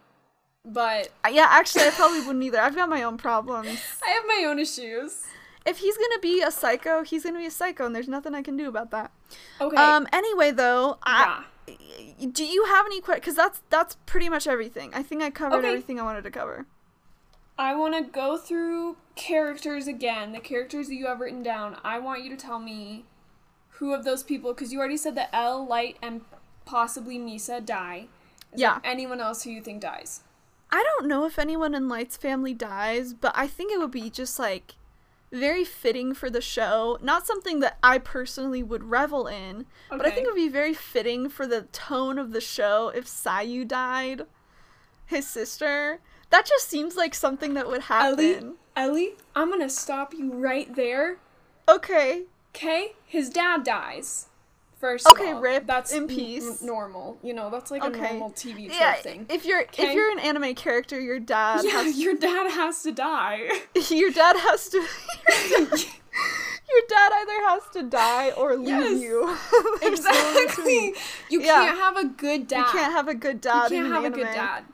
but Uh, yeah actually i probably wouldn't either i've got my own problems I have my own issues. if he's gonna be a psycho he's gonna be a psycho and there's nothing i can do about that Okay. um anyway though I, yeah. do you have any questions because that's that's pretty much everything i think i covered Okay. everything i wanted to cover I want to go through characters again, the characters that you have written down. I want you to tell me who of those people, because you already said that L, Light, and possibly Misa die. Is Yeah. there anyone else who you think dies? i don't know if anyone in light's family dies but i think it would be just like very fitting for the show. Not something that I personally would revel in, but I think it would be very fitting for the tone of the show if Sayu died, his sister. That just seems like something that would happen. Ellie, Ellie, I'm gonna stop you right there. Okay. Okay, his dad dies. First, Okay, of all. rip, That's in peace. n- normal. You know, that's like a normal TV trope Yeah, thing. if you're Okay. if you're an anime character, your dad yeah, has your dad has to die. your dad has to your dad either has to die or leave Yes. you. There's no in exactly. You Yeah. can't have a good dad. You can't have a good dad. You can't an have a good dad.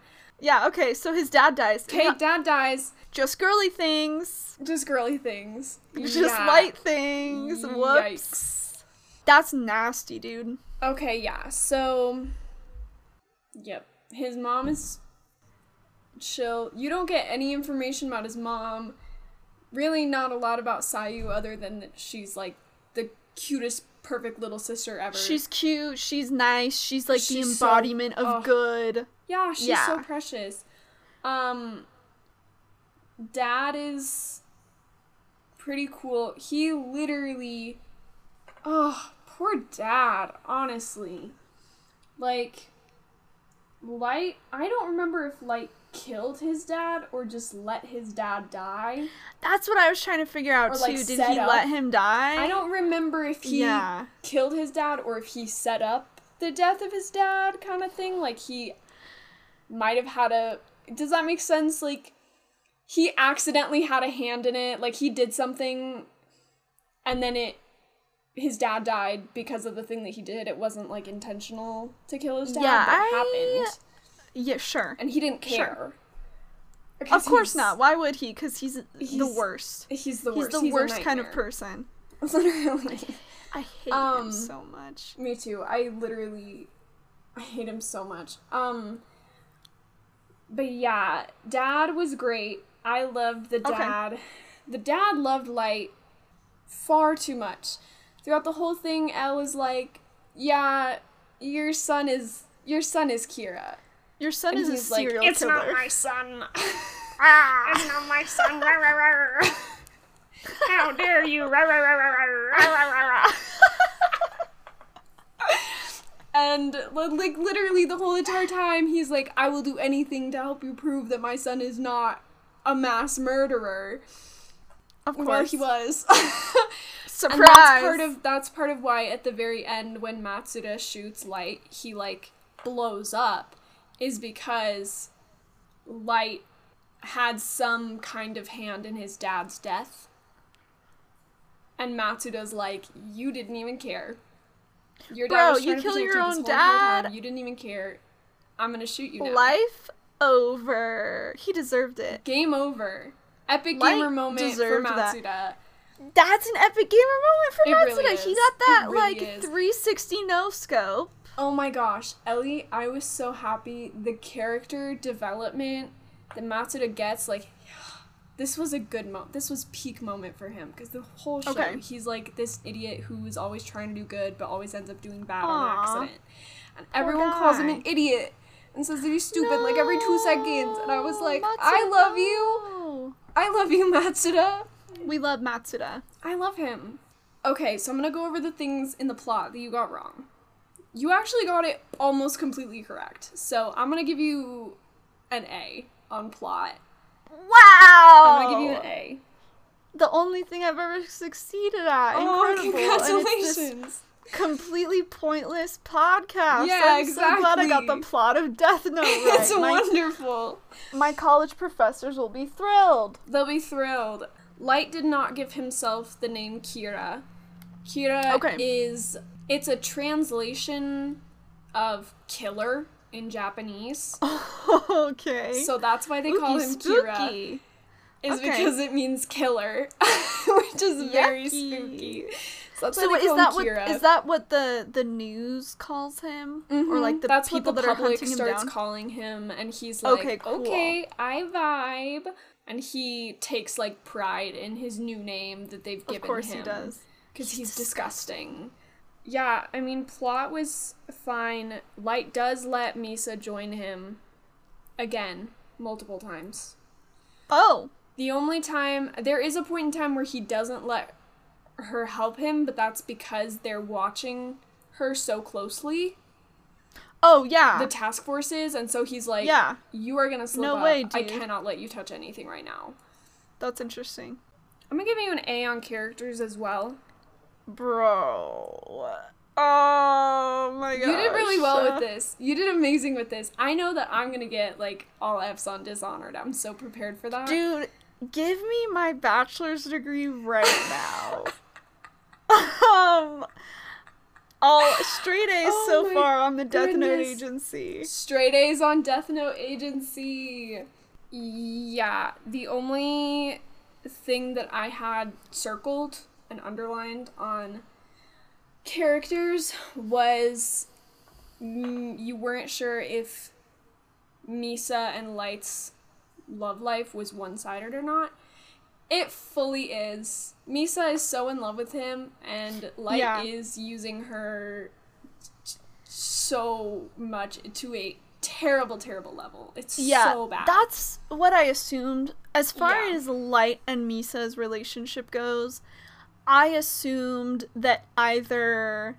Yeah. Okay. So his dad dies. Okay, Yeah, dad dies. just girly things. Just girly things. Just Yeah. light things. Whoops. Yikes. That's nasty, dude. Okay, yeah. So, yep. His mom is chill. You don't get any information about his mom. Really, not a lot about Sayu other than that she's like the cutest, perfect little sister ever. She's cute. She's nice. She's like the She's so- embodiment of ugh. good. Yeah, she's so precious. Um, dad is pretty cool. He literally, oh, poor dad. Honestly, like, Light. I don't remember if Light killed his dad or just let his dad die. That's what I was trying to figure out Or, too. like, Did he up. let him die? I don't remember if he Yeah. killed his dad or if he set up the death of his dad kind of thing like he might have had a does that make sense like he accidentally had a hand in it like he did something and then it his dad died because of the thing that he did it wasn't like intentional to kill his dad Yeah, but I- happened Yeah, sure. and he didn't care Sure. Of course not. Why would he? Because he's, the worst. he's the worst He's the a worst kind of person. literally I hate Um, him so much. Me too. I literally I hate him so much. Um but yeah, dad was great. I loved the Okay. dad. The dad loved light far too much. Throughout the whole thing, L was like, "Yeah, your son is your son is Kira." Your son And is a he's like, serial "It's killer. not my son. it's not my son. How dare you? And like literally the whole entire time, he's like, "I will do anything to help you prove that my son is not a mass murderer." of course. Well, he was. Surprise. and that's part of that's part of why at the very end, when Matsuda shoots Light, he like blows up, is because Light had some kind of hand in his dad's death. And Matsuda's like, "You didn't even care." Your dad Bro, was you kill your own this whole entire time. dad? You didn't even care. I'm gonna shoot you now. Life over. He deserved it. Game over. Epic gamer moment for deserved that. Matsuda. That's an epic gamer moment for It Matsuda. really he got that really like is. 360 no scope. Oh my gosh, Ellie, I was so happy. The character development that Matsuda gets, like, this was a good moment. This was peak moment for him because the whole show, Okay. he's like this idiot who's always trying to do good but always ends up doing bad Aw. on accident, and everyone calls him an idiot and says that he's stupid like every two seconds. And I was like, Matsuda, I love you. I love you, Matsuda. We love Matsuda. I love him. Okay, so I'm gonna go over the things in the plot that you got wrong. You actually got it almost completely correct. So I'm gonna give you an A on plot. Wow! I'm gonna give you an A. The only thing I've ever succeeded at. Oh, Incredible. And it's this congratulations! completely pointless podcast. Yeah, I'm so glad I got the plot of Death Note right. it's my, wonderful. my college professors will be thrilled. They'll be thrilled. Light did not give himself the name Kira. Kira Okay. is it's a translation of killer in Japanese. okay. So that's why they call him Kira. is Okay. because it means killer, which is very Yucky. spooky. So that's So why is that him what Kira. is that what the the news calls him, or Mhm. like the that's people what the that are hunting him starts down? calling him, and he's like, Okay, cool. okay, I vibe, and he takes like pride in his new name that they've given him. of course him. he does. because He's he's, disgusting. Yeah, I mean, plot was fine. Light does let Misa join him again multiple times. Oh, The only time there is a point in time where he doesn't let her help him, but that's because they're watching her so closely. Oh yeah. The task forces, and so he's like, Yeah. you are gonna slip No up. way, I cannot let you touch anything right now." That's interesting. I'm gonna give you an A on characters as well. Bro. Oh my god. You did really well with this. You did amazing with this. I know that I'm gonna get like all F's on Dishonored. I'm so prepared for that. Dude, give me my bachelor's degree right now. um all straight A's Oh so far on the Death Note agency. Straight A's on Death Note Agency. Yeah, the only thing that I had circled and underlined on characters was mm, you weren't sure if Misa and Light's love life was one sided or not. It fully is. Misa is so in love with him, and Light Yeah. is using her so much to a terrible, terrible level. It's Yeah, so bad. that's what I assumed. As far Yeah. as Light and Misa's relationship goes, I assumed that either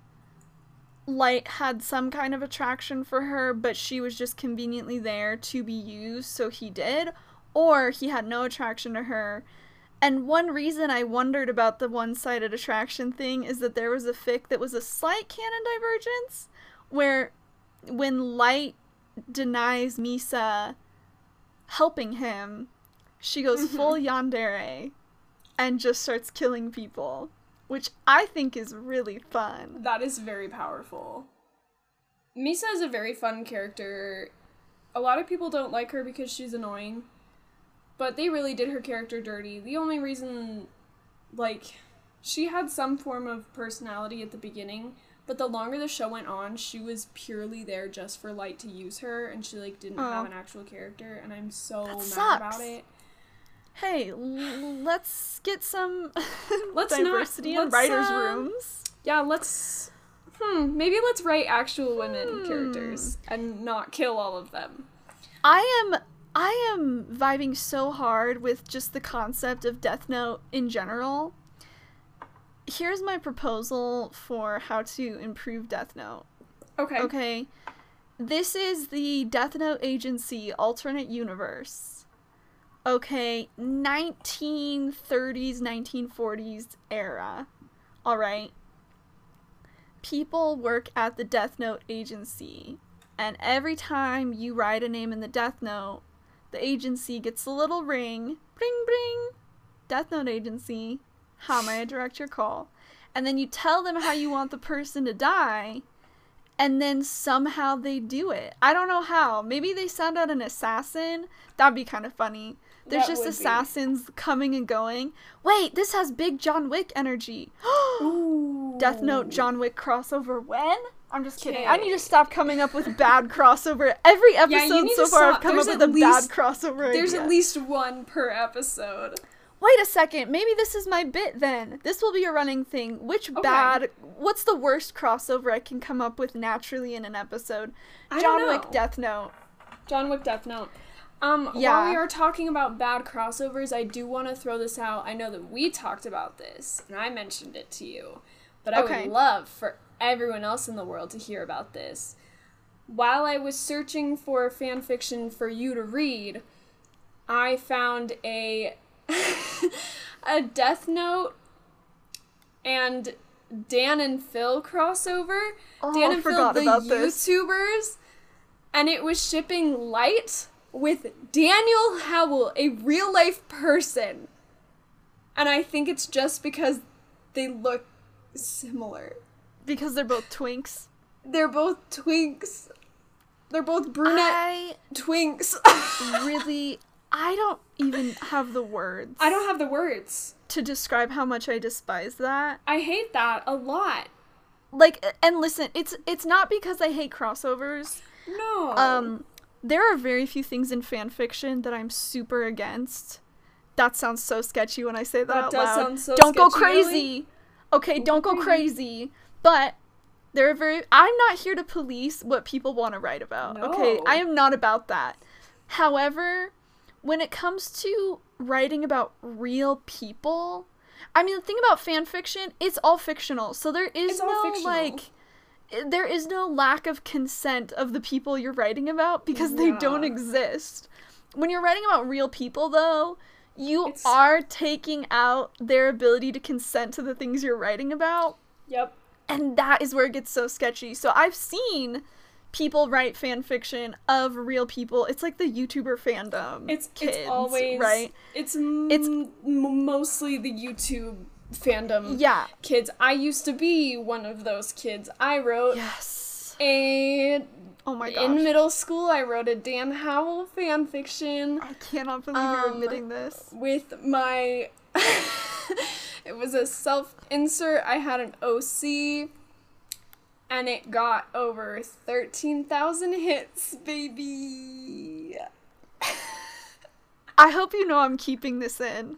Light had some kind of attraction for her, but she was just conveniently there to be used, so he did, or he had no attraction to her. And one reason I wondered about the one sided attraction thing is that there was a fic that was a slight canon divergence, where when Light denies Misa helping him, she goes full yandere and just starts killing people, which I think is really fun. That is very powerful. Misa is a very fun character. A lot of people don't like her because she's annoying, but they really did her character dirty. The only reason, like, she had some form of personality at the beginning, but the longer the show went on, she was purely there just for Light to use her, and she like didn't have Oh. an actual character, and I'm so That mad sucks. about it. Hey, l- let's get some Let's not- diversity in let's, writers' um, rooms. Yeah, let's. Hmm, maybe let's write actual women Hmm. characters and not kill all of them. I am I am vibing so hard with just the concept of Death Note in general. Here's my proposal for how to improve Death Note. Okay. Okay. This is the Death Note Agency alternate universe. Okay, 1930s, 1940s era. All right. People work at the Death Note Agency, and every time you write a name in the Death Note, the agency gets a little ring. Bring, bring. Death Note Agency. How may I direct your call? And then you tell them how you want the person to die, and then somehow they do it. I don't know how. Maybe they send out an assassin. That'd be kind of funny. There's That just would be. assassins coming and going. Wait, this has big John Wick energy. Ooh. Death Note John Wick crossover when? I'm just kidding. I need to stop coming up with bad crossover. Every episode need so far I've come There's up with a least- bad crossover There's idea. at least one per episode. Wait a second. Maybe this is my bit then. This will be a running thing. Which bad what's the worst crossover I can come up with naturally in an episode? I John Wick. Death Note. John Wick Death Note. Um, while Yeah. we are talking about bad crossovers, I do want to throw this out. I know that we talked about this, and I mentioned it to you, but I Okay. would love for everyone else in the world to hear about this. While I was searching for fan fiction for you to read, I found a a Death Note and Dan and Phil crossover. Oh, Dan I and Phil, forgot the about this. YouTubers, and it was shipping Light with Daniel Howell, a real life person. And I think it's just because they look similar. Because they're both twinks. They're both twinks. They're both brunette I twinks. really I don't even have the words I don't have the words. to describe how much I despise that. I hate that a lot. Like and listen, it's it's not because I hate crossovers. No. Um, there are very few things in fan fiction that I'm super against. That sounds so sketchy when I say that, That out does loud. sound so don't go sketchy, really. crazy. Okay, don't go crazy. But there are very. I'm not here to police what people want to write about. Okay, I am not about that. However, when it comes to writing about real people. I mean, the thing about fan fiction, it's all fictional. So there is no like there is no lack of consent of the people you're writing about because they don't exist. When you're writing about real people though, you It's- are taking out their ability to consent to the things you're writing about Yep. and that is where it gets so sketchy. So I've seen people write fan fiction of real people. It's like the YouTuber fandom. It's kids, it's always right. It's It's- it's m- mostly the YouTube fandom Yeah. kids. I used to be one of those kids. I wrote Yes. a Oh my gosh. in middle school. I wrote a Dan Howell fan fiction I cannot believe you're Um, admitting this. with my. it was a self insert. I had an OC. And it got over 13,000 hits, baby. I hope you know I'm keeping this in.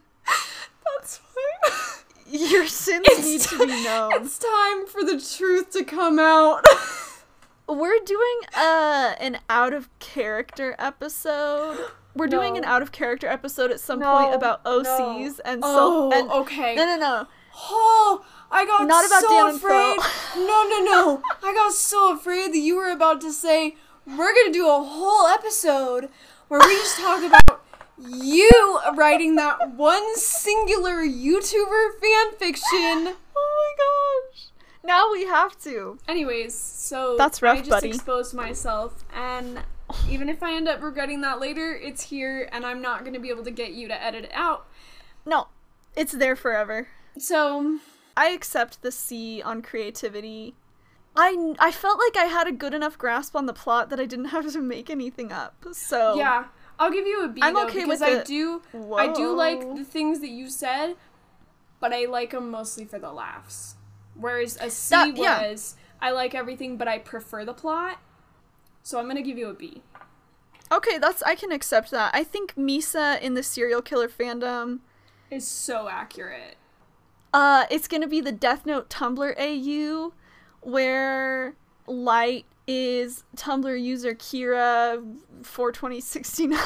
Your sins need to be known. It's time for the truth to come out. We're doing uh an out of character episode. We're doing an out of character episode at some No, point about no. OCs and so oh, and okay. no no no Oh, I got Not about so Dan afraid. No, no, no. I got so afraid that you were about to say we're gonna do a whole episode where we just talk about you writing that one singular YouTuber fan fiction. Oh my gosh. Now we have to. Anyways, so That's rough, I just buddy. exposed myself, and even if I end up regretting that later, it's here, and I'm not gonna be able to get you to edit it out. No. It's there forever. So I accept the C on creativity. I, I felt like I had a good enough grasp on the plot that I didn't have to make anything up. So yeah, I'll give you a B I'm though, okay because with I it. do I do like the things that you said, but I like them mostly for the laughs. Whereas a C That- yeah. was I like everything, but I prefer the plot. So I'm gonna give you a B. Okay, that's I can accept that. I think Misa in the serial killer fandom Is so accurate. Uh, it's gonna be the Death Note Tumblr AU, where Light is Tumblr user Kira for 2069.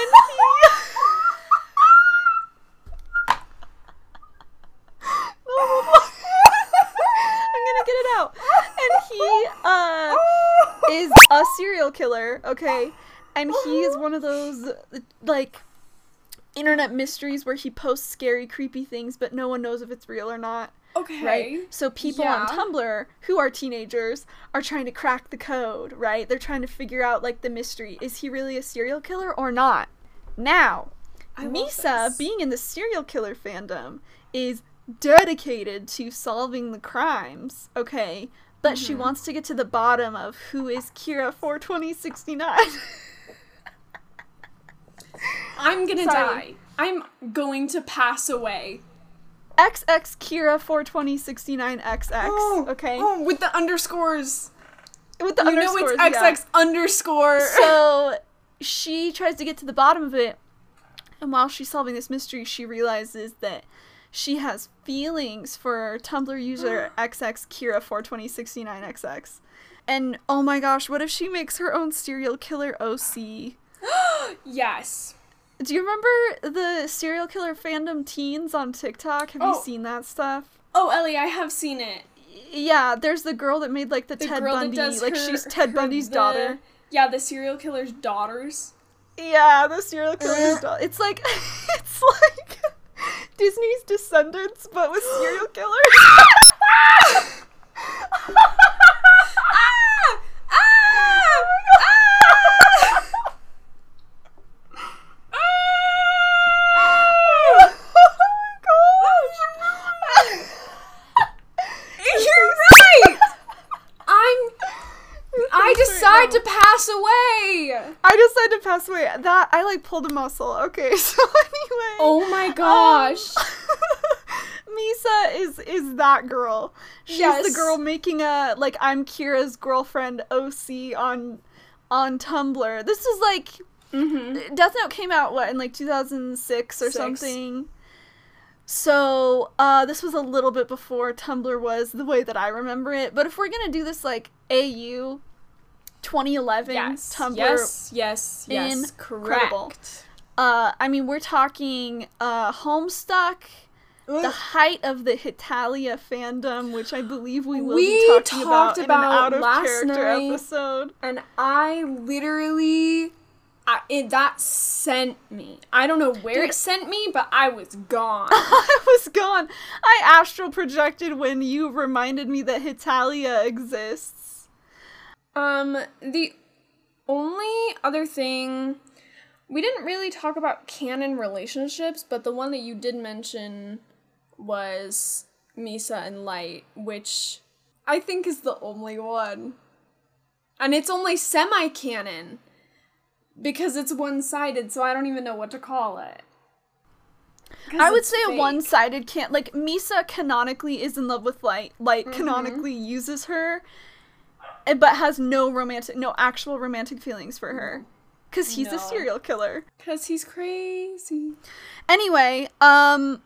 and he. I'm gonna get it out. And he uh is a serial killer, okay? And he is one of those like internet mysteries where he posts scary, creepy things, but no one knows if it's real or not. Okay. Right? So people on Tumblr who are teenagers are trying to crack the code, right? They're trying to figure out like the mystery. Is he really a serial killer or not? Now, I Misa, being in the serial killer fandom, is dedicated to solving the crimes, okay? But she Mm-hmm. wants to get to the bottom of who is Kira for 2069. I'm gonna Sorry. die. I'm going to pass away. XX Kira for 2069 XX, okay? Oh, with the underscores. With the you know underscores, it's yeah. XX underscore. So she tries to get to the bottom of it, and while she's solving this mystery, she realizes that she has feelings for Tumblr user XX Kira for 2069XX. And oh my gosh, what if she makes her own serial killer OC? yes. Do you remember the serial killer fandom teens on TikTok? Have you Oh. seen that stuff? Oh, Ellie, I have seen it. Yeah, there's the girl that made like the, The Ted Bundy, like her- she's Ted her- Bundy's the- daughter. Yeah, the serial killer's daughters. Yeah, the serial killer's Ugh. daughter. It's like it's like Disney's Descendants, but with serial killers. ah! Ah! Ah! To pass away. I decided to pass away. That I like pulled a muscle. Okay, so anyway. Oh my um, gosh. Misa is is that girl. She's the girl making a like I'm Kira's girlfriend OC on on Tumblr. This is like mm-hmm. Death Note came out what in like 2006 or Six. something. So, uh, this was a little bit before Tumblr was the way that I remember it. But if we're gonna do this like AU 2011 Yes. Tumblr, Yes. Yes. Yes. Incredible. Correct. uh, I mean, we're talking uh, Homestuck, the height of the Hetalia fandom, which I believe we will We be talking talked about, about in an out of last character night. episode. and I literally, I, it, that sent me. I don't know where Dude. it sent me, but I was gone. I was gone. I astral projected when you reminded me that Hetalia exists. Um, the only other thing we didn't really talk about canon relationships, but the one that you did mention was Misa and Light, which I think is the only one. And it's only semi canon because it's one sided, so I don't even know what to call it. I would say a one-sided can't like Misa canonically is in love with Light. Light Mm-hmm. canonically uses her, but has no romantic, no actual romantic feelings for her, because he's No. a serial killer. Because he's crazy. Anyway, um,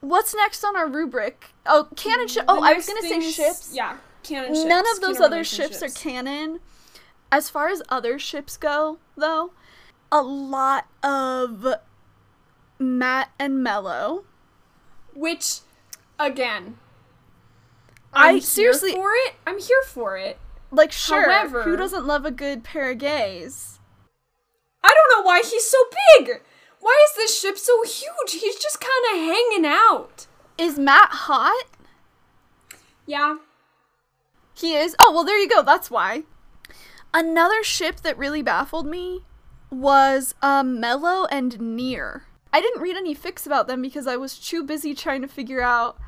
what's next on our rubric? Oh, canon ship. Oh, I was gonna say ships. Yeah, canon ships. None of those canon other ships are canon. As far as other ships go, though, a lot of Matt and Mello. Which, again, I I'm here seriously- for it. I'm here for it. Like, sure, However- who doesn't love a good pair of gays? I don't know why he's so big. Why is this ship so huge? He's just kind of hanging out. Is Matt hot? Yeah. He is. Oh, well, there you go. That's why. Another ship that really baffled me was um, Mello and Near. I didn't read any fics about them because I was too busy trying to figure out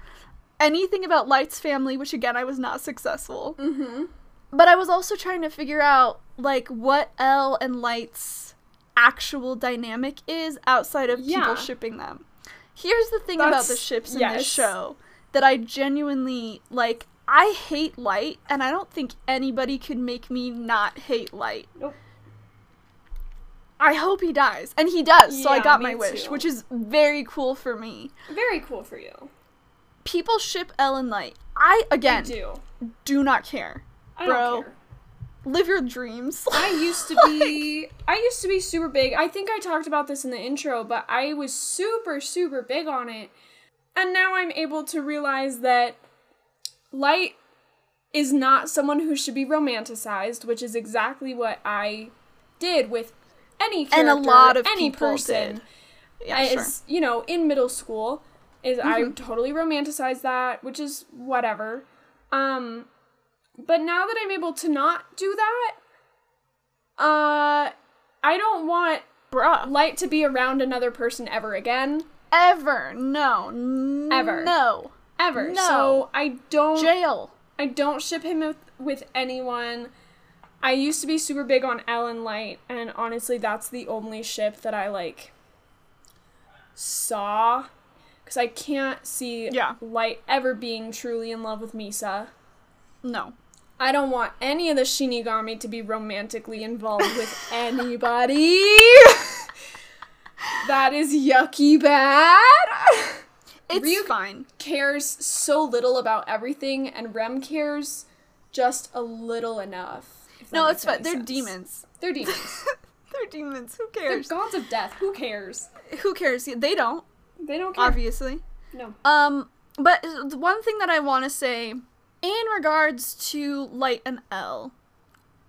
anything about Light's family, which again, I was not successful. Mm-hmm. But I was also trying to figure out, like, what L and Light's actual dynamic is outside of Yeah. people shipping them. Here's the thing about the That's- ships in yes. this show that I genuinely, like, I hate Light, and I don't think anybody could make me not hate Light. Nope. I hope he dies. And he does, so I got my wish, too. which is very cool for me. Very cool for you. People ship L and Light. I, again, I do. do not care. I Bro. Live your dreams. I used to be I used to be super big. I think I talked about this in the intro, but I was super super big on it. And now I'm able to realize that Light is not someone who should be romanticized, which is exactly what I did with any And a lot of any person. did. yeah, I- sure. you know, in middle school is I Mhm. totally romanticized that, which is whatever. Um but now that I'm able to not do that, uh I don't want Bruh. light to be around another person ever again. Ever. No. N- Ever. No. Ever. No. So I don't Jail. I don't ship him with, with anyone. I used to be super big on L and Light, and honestly, that's the only ship that I like saw. Because I can't see Yeah. Light ever being truly in love with Misa. No. I don't want any of the Shinigami to be romantically involved with anybody. that is yucky bad. It's Ryuk- fine. cares so little about everything, and Rem cares just a little enough. No, it's fine. They're sense. demons. They're demons. They're demons. Who cares? They're gods of death. Who cares? Who cares? They don't, They don't care. obviously. No. Um, but the one thing that I want to say in regards to Light and L,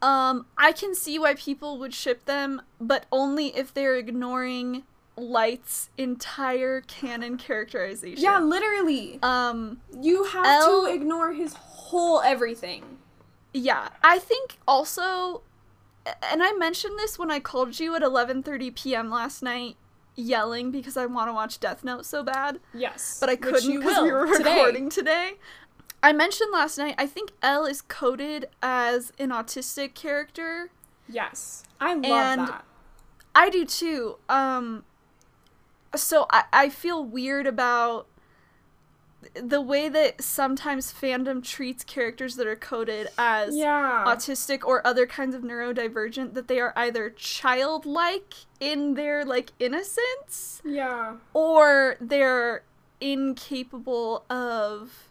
um, I can see why people would ship them, but only if they're ignoring Light's entire canon characterization. Yeah, literally. Um, You have L- to ignore his whole everything. yeah. I think also, and I mentioned this when I called you at 11:30 p.m. last night, yelling because I want to watch Death Note so bad. Yes. but I couldn't because we were today. recording today. I mentioned last night. I think L is coded as an autistic character. Yes. I love And- that. I do too. Um, so I I feel weird about the way that sometimes fandom treats characters that are coded as Yeah. autistic or other kinds of neurodivergent that they are either childlike in their like innocence yeah. or they're incapable of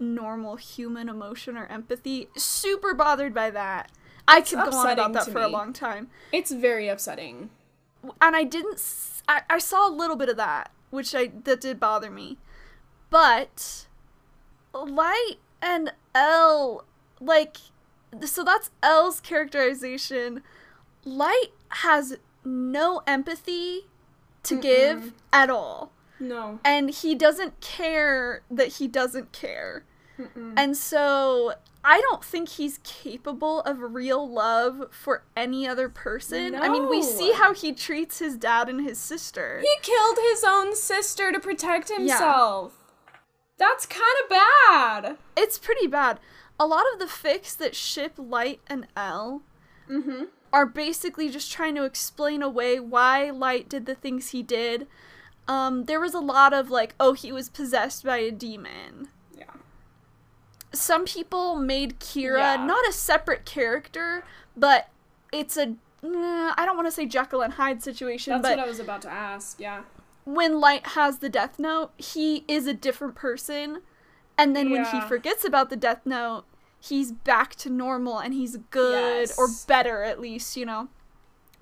normal human emotion or empathy. Super bothered by that. I It's could go on about that for a long time. It's very upsetting. and I didn't. s- I, I saw a little bit of that, which I that did bother me, but Light and L like so that's L's characterization. Light has no empathy to give at all, No. and he doesn't care that he doesn't care. And so I don't think he's capable of real love for any other person. I mean, we see how he treats his dad and his sister. He killed his own sister to protect himself. That's kind of bad. It's pretty bad. A lot of the fics that ship Light and L Mm-hmm. are basically just trying to explain away why Light did the things he did. Um, there was a lot of like, oh, he was possessed by a demon. Yeah. some people made Kira Yeah. not a separate character, but it's a I don't want to say Jekyll and Hyde situation, That's but what I was about to ask. Yeah. when Light has the Death Note, he is a different person, and then when he forgets about the Death Note, he's back to normal and he's good or better at least, you know.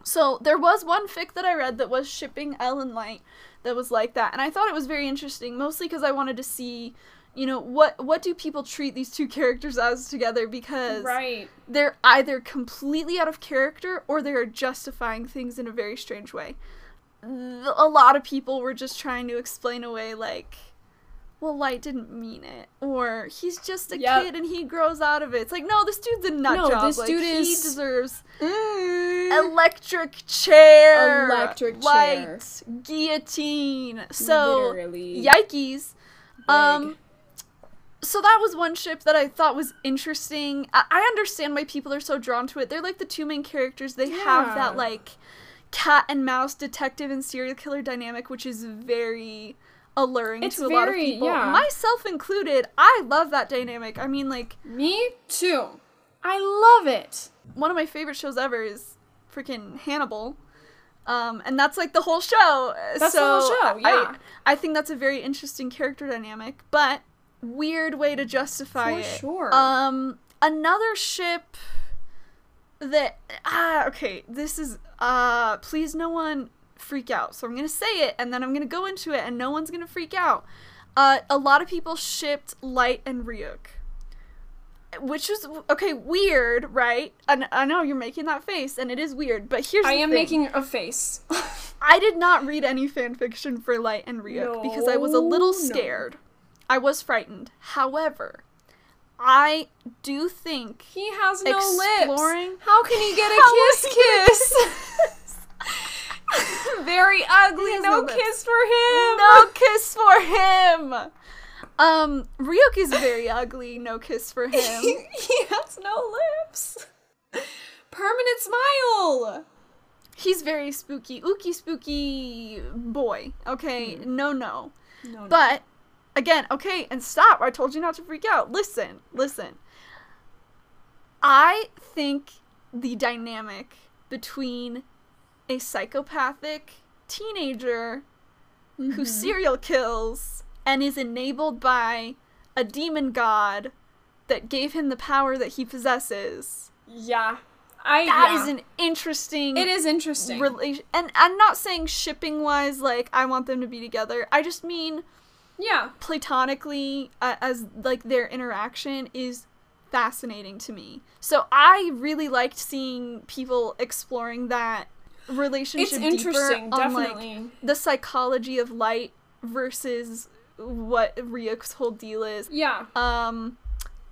So there was one fic that I read that was shipping L and Light that was like that, and I thought it was very interesting, mostly because I wanted to see, you know, what what do people treat these two characters as together because Right. they're either completely out of character or they are justifying things in a very strange way. A lot of people were just trying to explain away like well, Light didn't mean it, or he's just a Yep. kid and he grows out of it. It's like, no, this dude's a nut No, job. this like, dude he deserves Mm. electric chair, Electric light, chair. guillotine. So, Literally. yikes. Um, so that was one ship that I thought was interesting. I, I understand why people are so drawn to it. They're like the two main characters. They have that like cat and mouse detective and serial killer dynamic, which is very alluring It's to a lot of people, yeah. myself included. I love that dynamic. I mean, like Me too. I love it. one of my favorite shows ever is freaking Hannibal. Um, and that's like the whole show. That's the so whole show, I- yeah. I, think that's a very interesting character dynamic, but weird way to justify For it. sure. Um, another ship that ah okay, this is uh please no one freak out. So I'm gonna say it and then I'm gonna go into it and no one's gonna freak out. Uh, a lot of people shipped Light and Ryuk. Which is okay, weird, right? And I know you're making that face, and it is weird. But here's I am thing. making a face. I did not read any fan fiction for Light and Ryuk because I was a little No, no. scared. I was frightened. However, I do think he has no Exploring- lips. How can he get a kiss kiss? Very ugly. No no kiss for him. no kiss for him. Um, Ryuk is very ugly. No kiss for him. he has no lips. Permanent smile. He's very spooky, ooky spooky boy. Okay, no, no. No, But again, okay, and stop. I told you not to freak out. Listen, listen. I think the dynamic between a psychopathic teenager who serial kills and is enabled by a demon god that gave him the power that he possesses. yeah, I. That yeah. is an interesting It is interesting. relation and I'm not saying shipping wise like I want them to be together. I just mean yeah. platonically uh, as like their interaction is fascinating to me. So I really liked seeing people exploring that relationship It's interesting, deeper on like definitely. the psychology of light versus what Ryuk's whole deal is. Yeah. Um,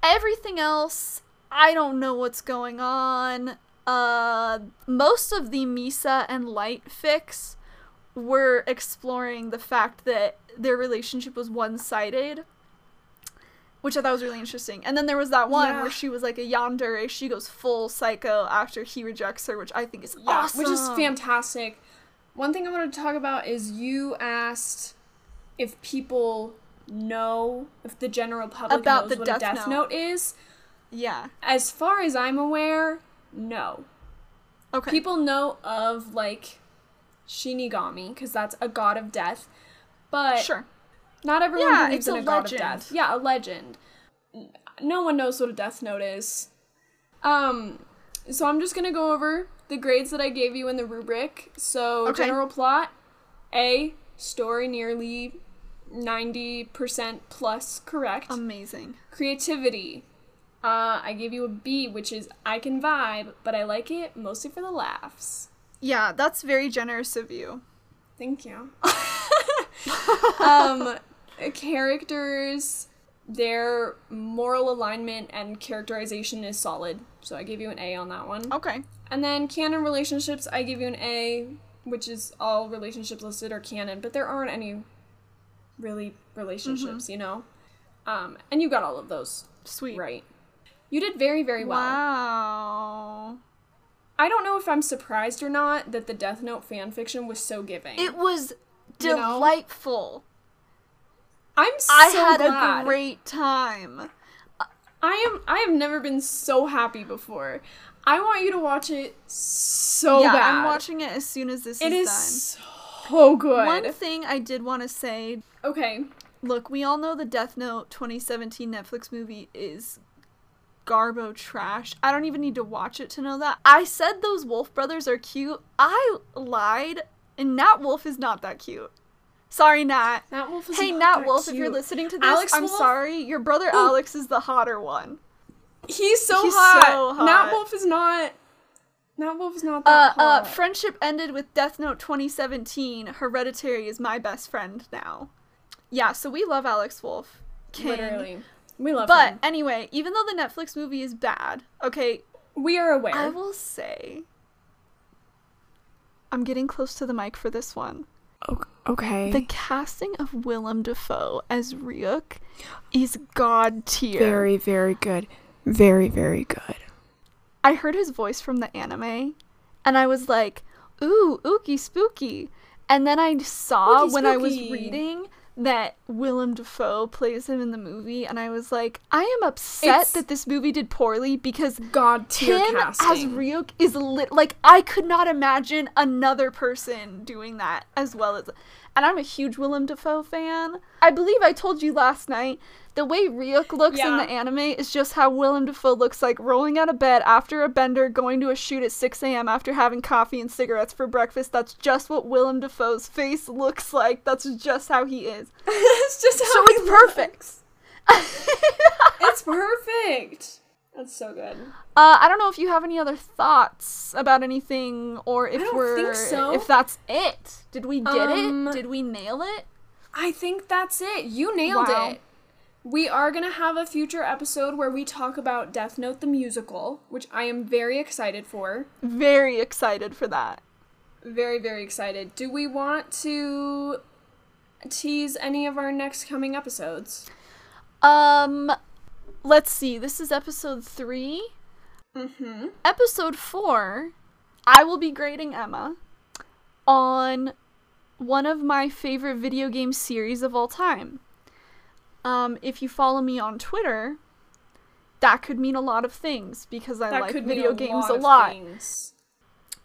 everything else, I don't know what's going on. Uh, most of the Misa and Light fics were exploring the fact that their relationship was one-sided, which I thought was really interesting. And then there was that one Yeah. where she was like a yandere, she goes full psycho after he rejects her, which I think is Yeah, awesome. which is fantastic. One thing I wanted to talk about is you asked if people know if the general public About knows the what Death a Death Note. Note is. Yeah. As far as I'm aware, no. Okay. People know of like Shinigami because that's a god of death, but sure. Not everyone Yeah, believes it's in a, a god of death. Yeah, a legend. No one knows what a death note is. Um, so I'm just gonna go over the grades that I gave you in the rubric. So Okay. general plot, A. Story nearly ninety percent plus correct. Amazing. Creativity. Uh, I gave you a B, which is I can vibe, but I like it mostly for the laughs. Yeah, that's very generous of you. Thank you. um, characters, their moral alignment and characterization is solid, so I gave you an A on that one. Okay. And then canon relationships, I give you an A, which is all relationships listed are canon, but there aren't any really relationships, you know. Um, and you got all of those Sweet. right. You did very very well. Wow. I don't know if I'm surprised or not that the Death Note fan fiction was so giving. It was You know? I'm so I had glad. a great time. I am I have never been so happy before. I want you to watch it so yeah, bad. I'm watching it as soon as this It is, is done. so good. One thing I did want to say okay. look, we all know the Death Note 2017 Netflix movie is garbo trash. I don't even need to watch it to know that. I said those Wolff brothers are cute. I lied, and Nat Wolff is not that cute. Sorry, Nat. Nat Wolff is Hey, Nat Wolff, if you're listening to this, Alex I'm Wolff? sorry. Your brother Ooh. Alex is the hotter one. He's so He's hot. so hot. Nat Wolff is not Nat Wolff is not Uh, that uh, hot. friendship ended with Death Note 2017. Hereditary is my best friend now. Yeah, so we love Alex Wolff. King. Literally. We love him. But him. anyway, even though the Netflix movie is bad, okay, We are aware. I will say I'm getting close to the mic for this one. Okay. The casting of Willem Dafoe as Ryuk is god tier. very, very good. Very, very good. I heard his voice from the anime and I was like, ooh, ooky spooky. And then I saw when I was reading that Willem Dafoe plays him in the movie, and I was like, I am upset It's- that this movie did poorly because God tier him casting. as Ryuk is lit. Like I could not imagine another person doing that as well as. And I'm a huge Willem Dafoe fan. I believe I told you last night the way Ryuk looks in the anime is just how Willem Dafoe looks like rolling out of bed after a bender, going to a shoot at 6 a.m. after having coffee and cigarettes for breakfast. That's just what Willem Dafoe's face looks like. That's just how he is. it's just how So he it's perfect. It's perfect. That's so good. Uh, I don't know if you have any other thoughts about anything, or if don't we're think so. if that's it. Did we get Um, it? Did we nail it? I think that's it. You nailed Wow. it. We are going to have a future episode where we talk about Death Note the musical, which I am very excited for. Very excited for that. Very, very excited. Do we want to tease any of our next coming episodes? Um, let's see. This is episode three. Mm-hmm. Episode four, I will be grading Emma on one of my favorite video game series of all time. Um, if you follow me on Twitter, that could mean a lot of things because I That like video games lot a lot. things.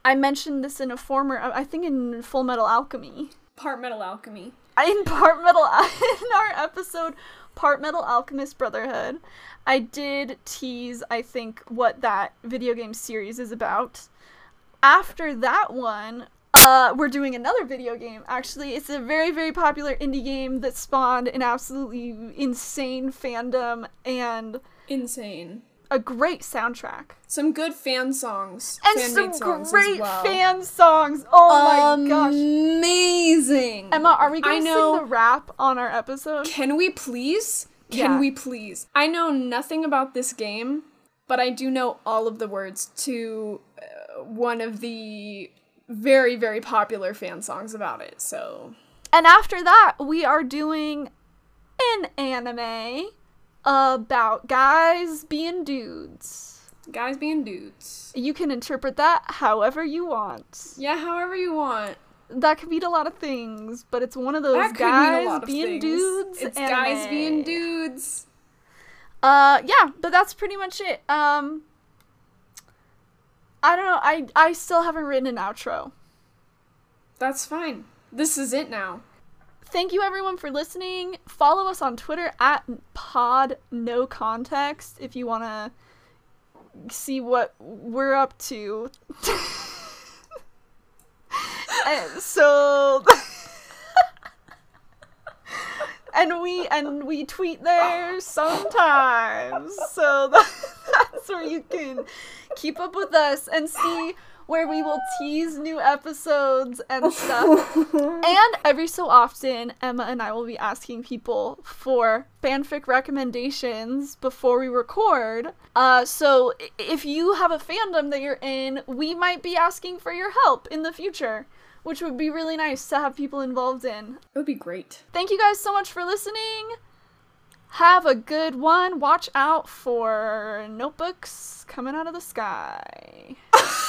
I mentioned this in a former, I think in Full Metal Alchemy. Part Metal Alchemy. In Part Metal, in our episode, Part Metal Alchemist Brotherhood, I did tease, I think, what that video game series is about. After that one, uh, we're doing another video game. Actually, it's a very, very popular indie game that spawned an absolutely insane fandom and Insane. A great soundtrack. Some good fan songs. And fan-made some great well. fan songs. Oh my gosh. Amazing. Emma, are we going to sing the rap on our episode? Can we please? Can Yeah. we please? I know nothing about this game, but I do know all of the words to uh, one of the very, very popular fan songs about it. So, And after that, we are doing an anime about guys being dudes. guys being dudes. You can interpret that however you want. Yeah, however you want. That could mean a lot of things, but it's one of those That guys mean a lot of being dudes. It's anime. guys being dudes. Uh, yeah, but that's pretty much it. Um, I don't know. I I still haven't written an outro. That's fine. This is it now. Thank you everyone for listening. Follow us on Twitter at Pod No Context if you want to see what we're up to. and so and we and we tweet there sometimes. So that's where you can keep up with us and see where we will tease new episodes and stuff. and every so often, Emma and I will be asking people for fanfic recommendations before we record. Uh, so if you have a fandom that you're in, we might be asking for your help in the future. Which would be really nice to have people involved in. It would be great. Thank you guys so much for listening. Have a good one. Watch out for notebooks coming out of the sky.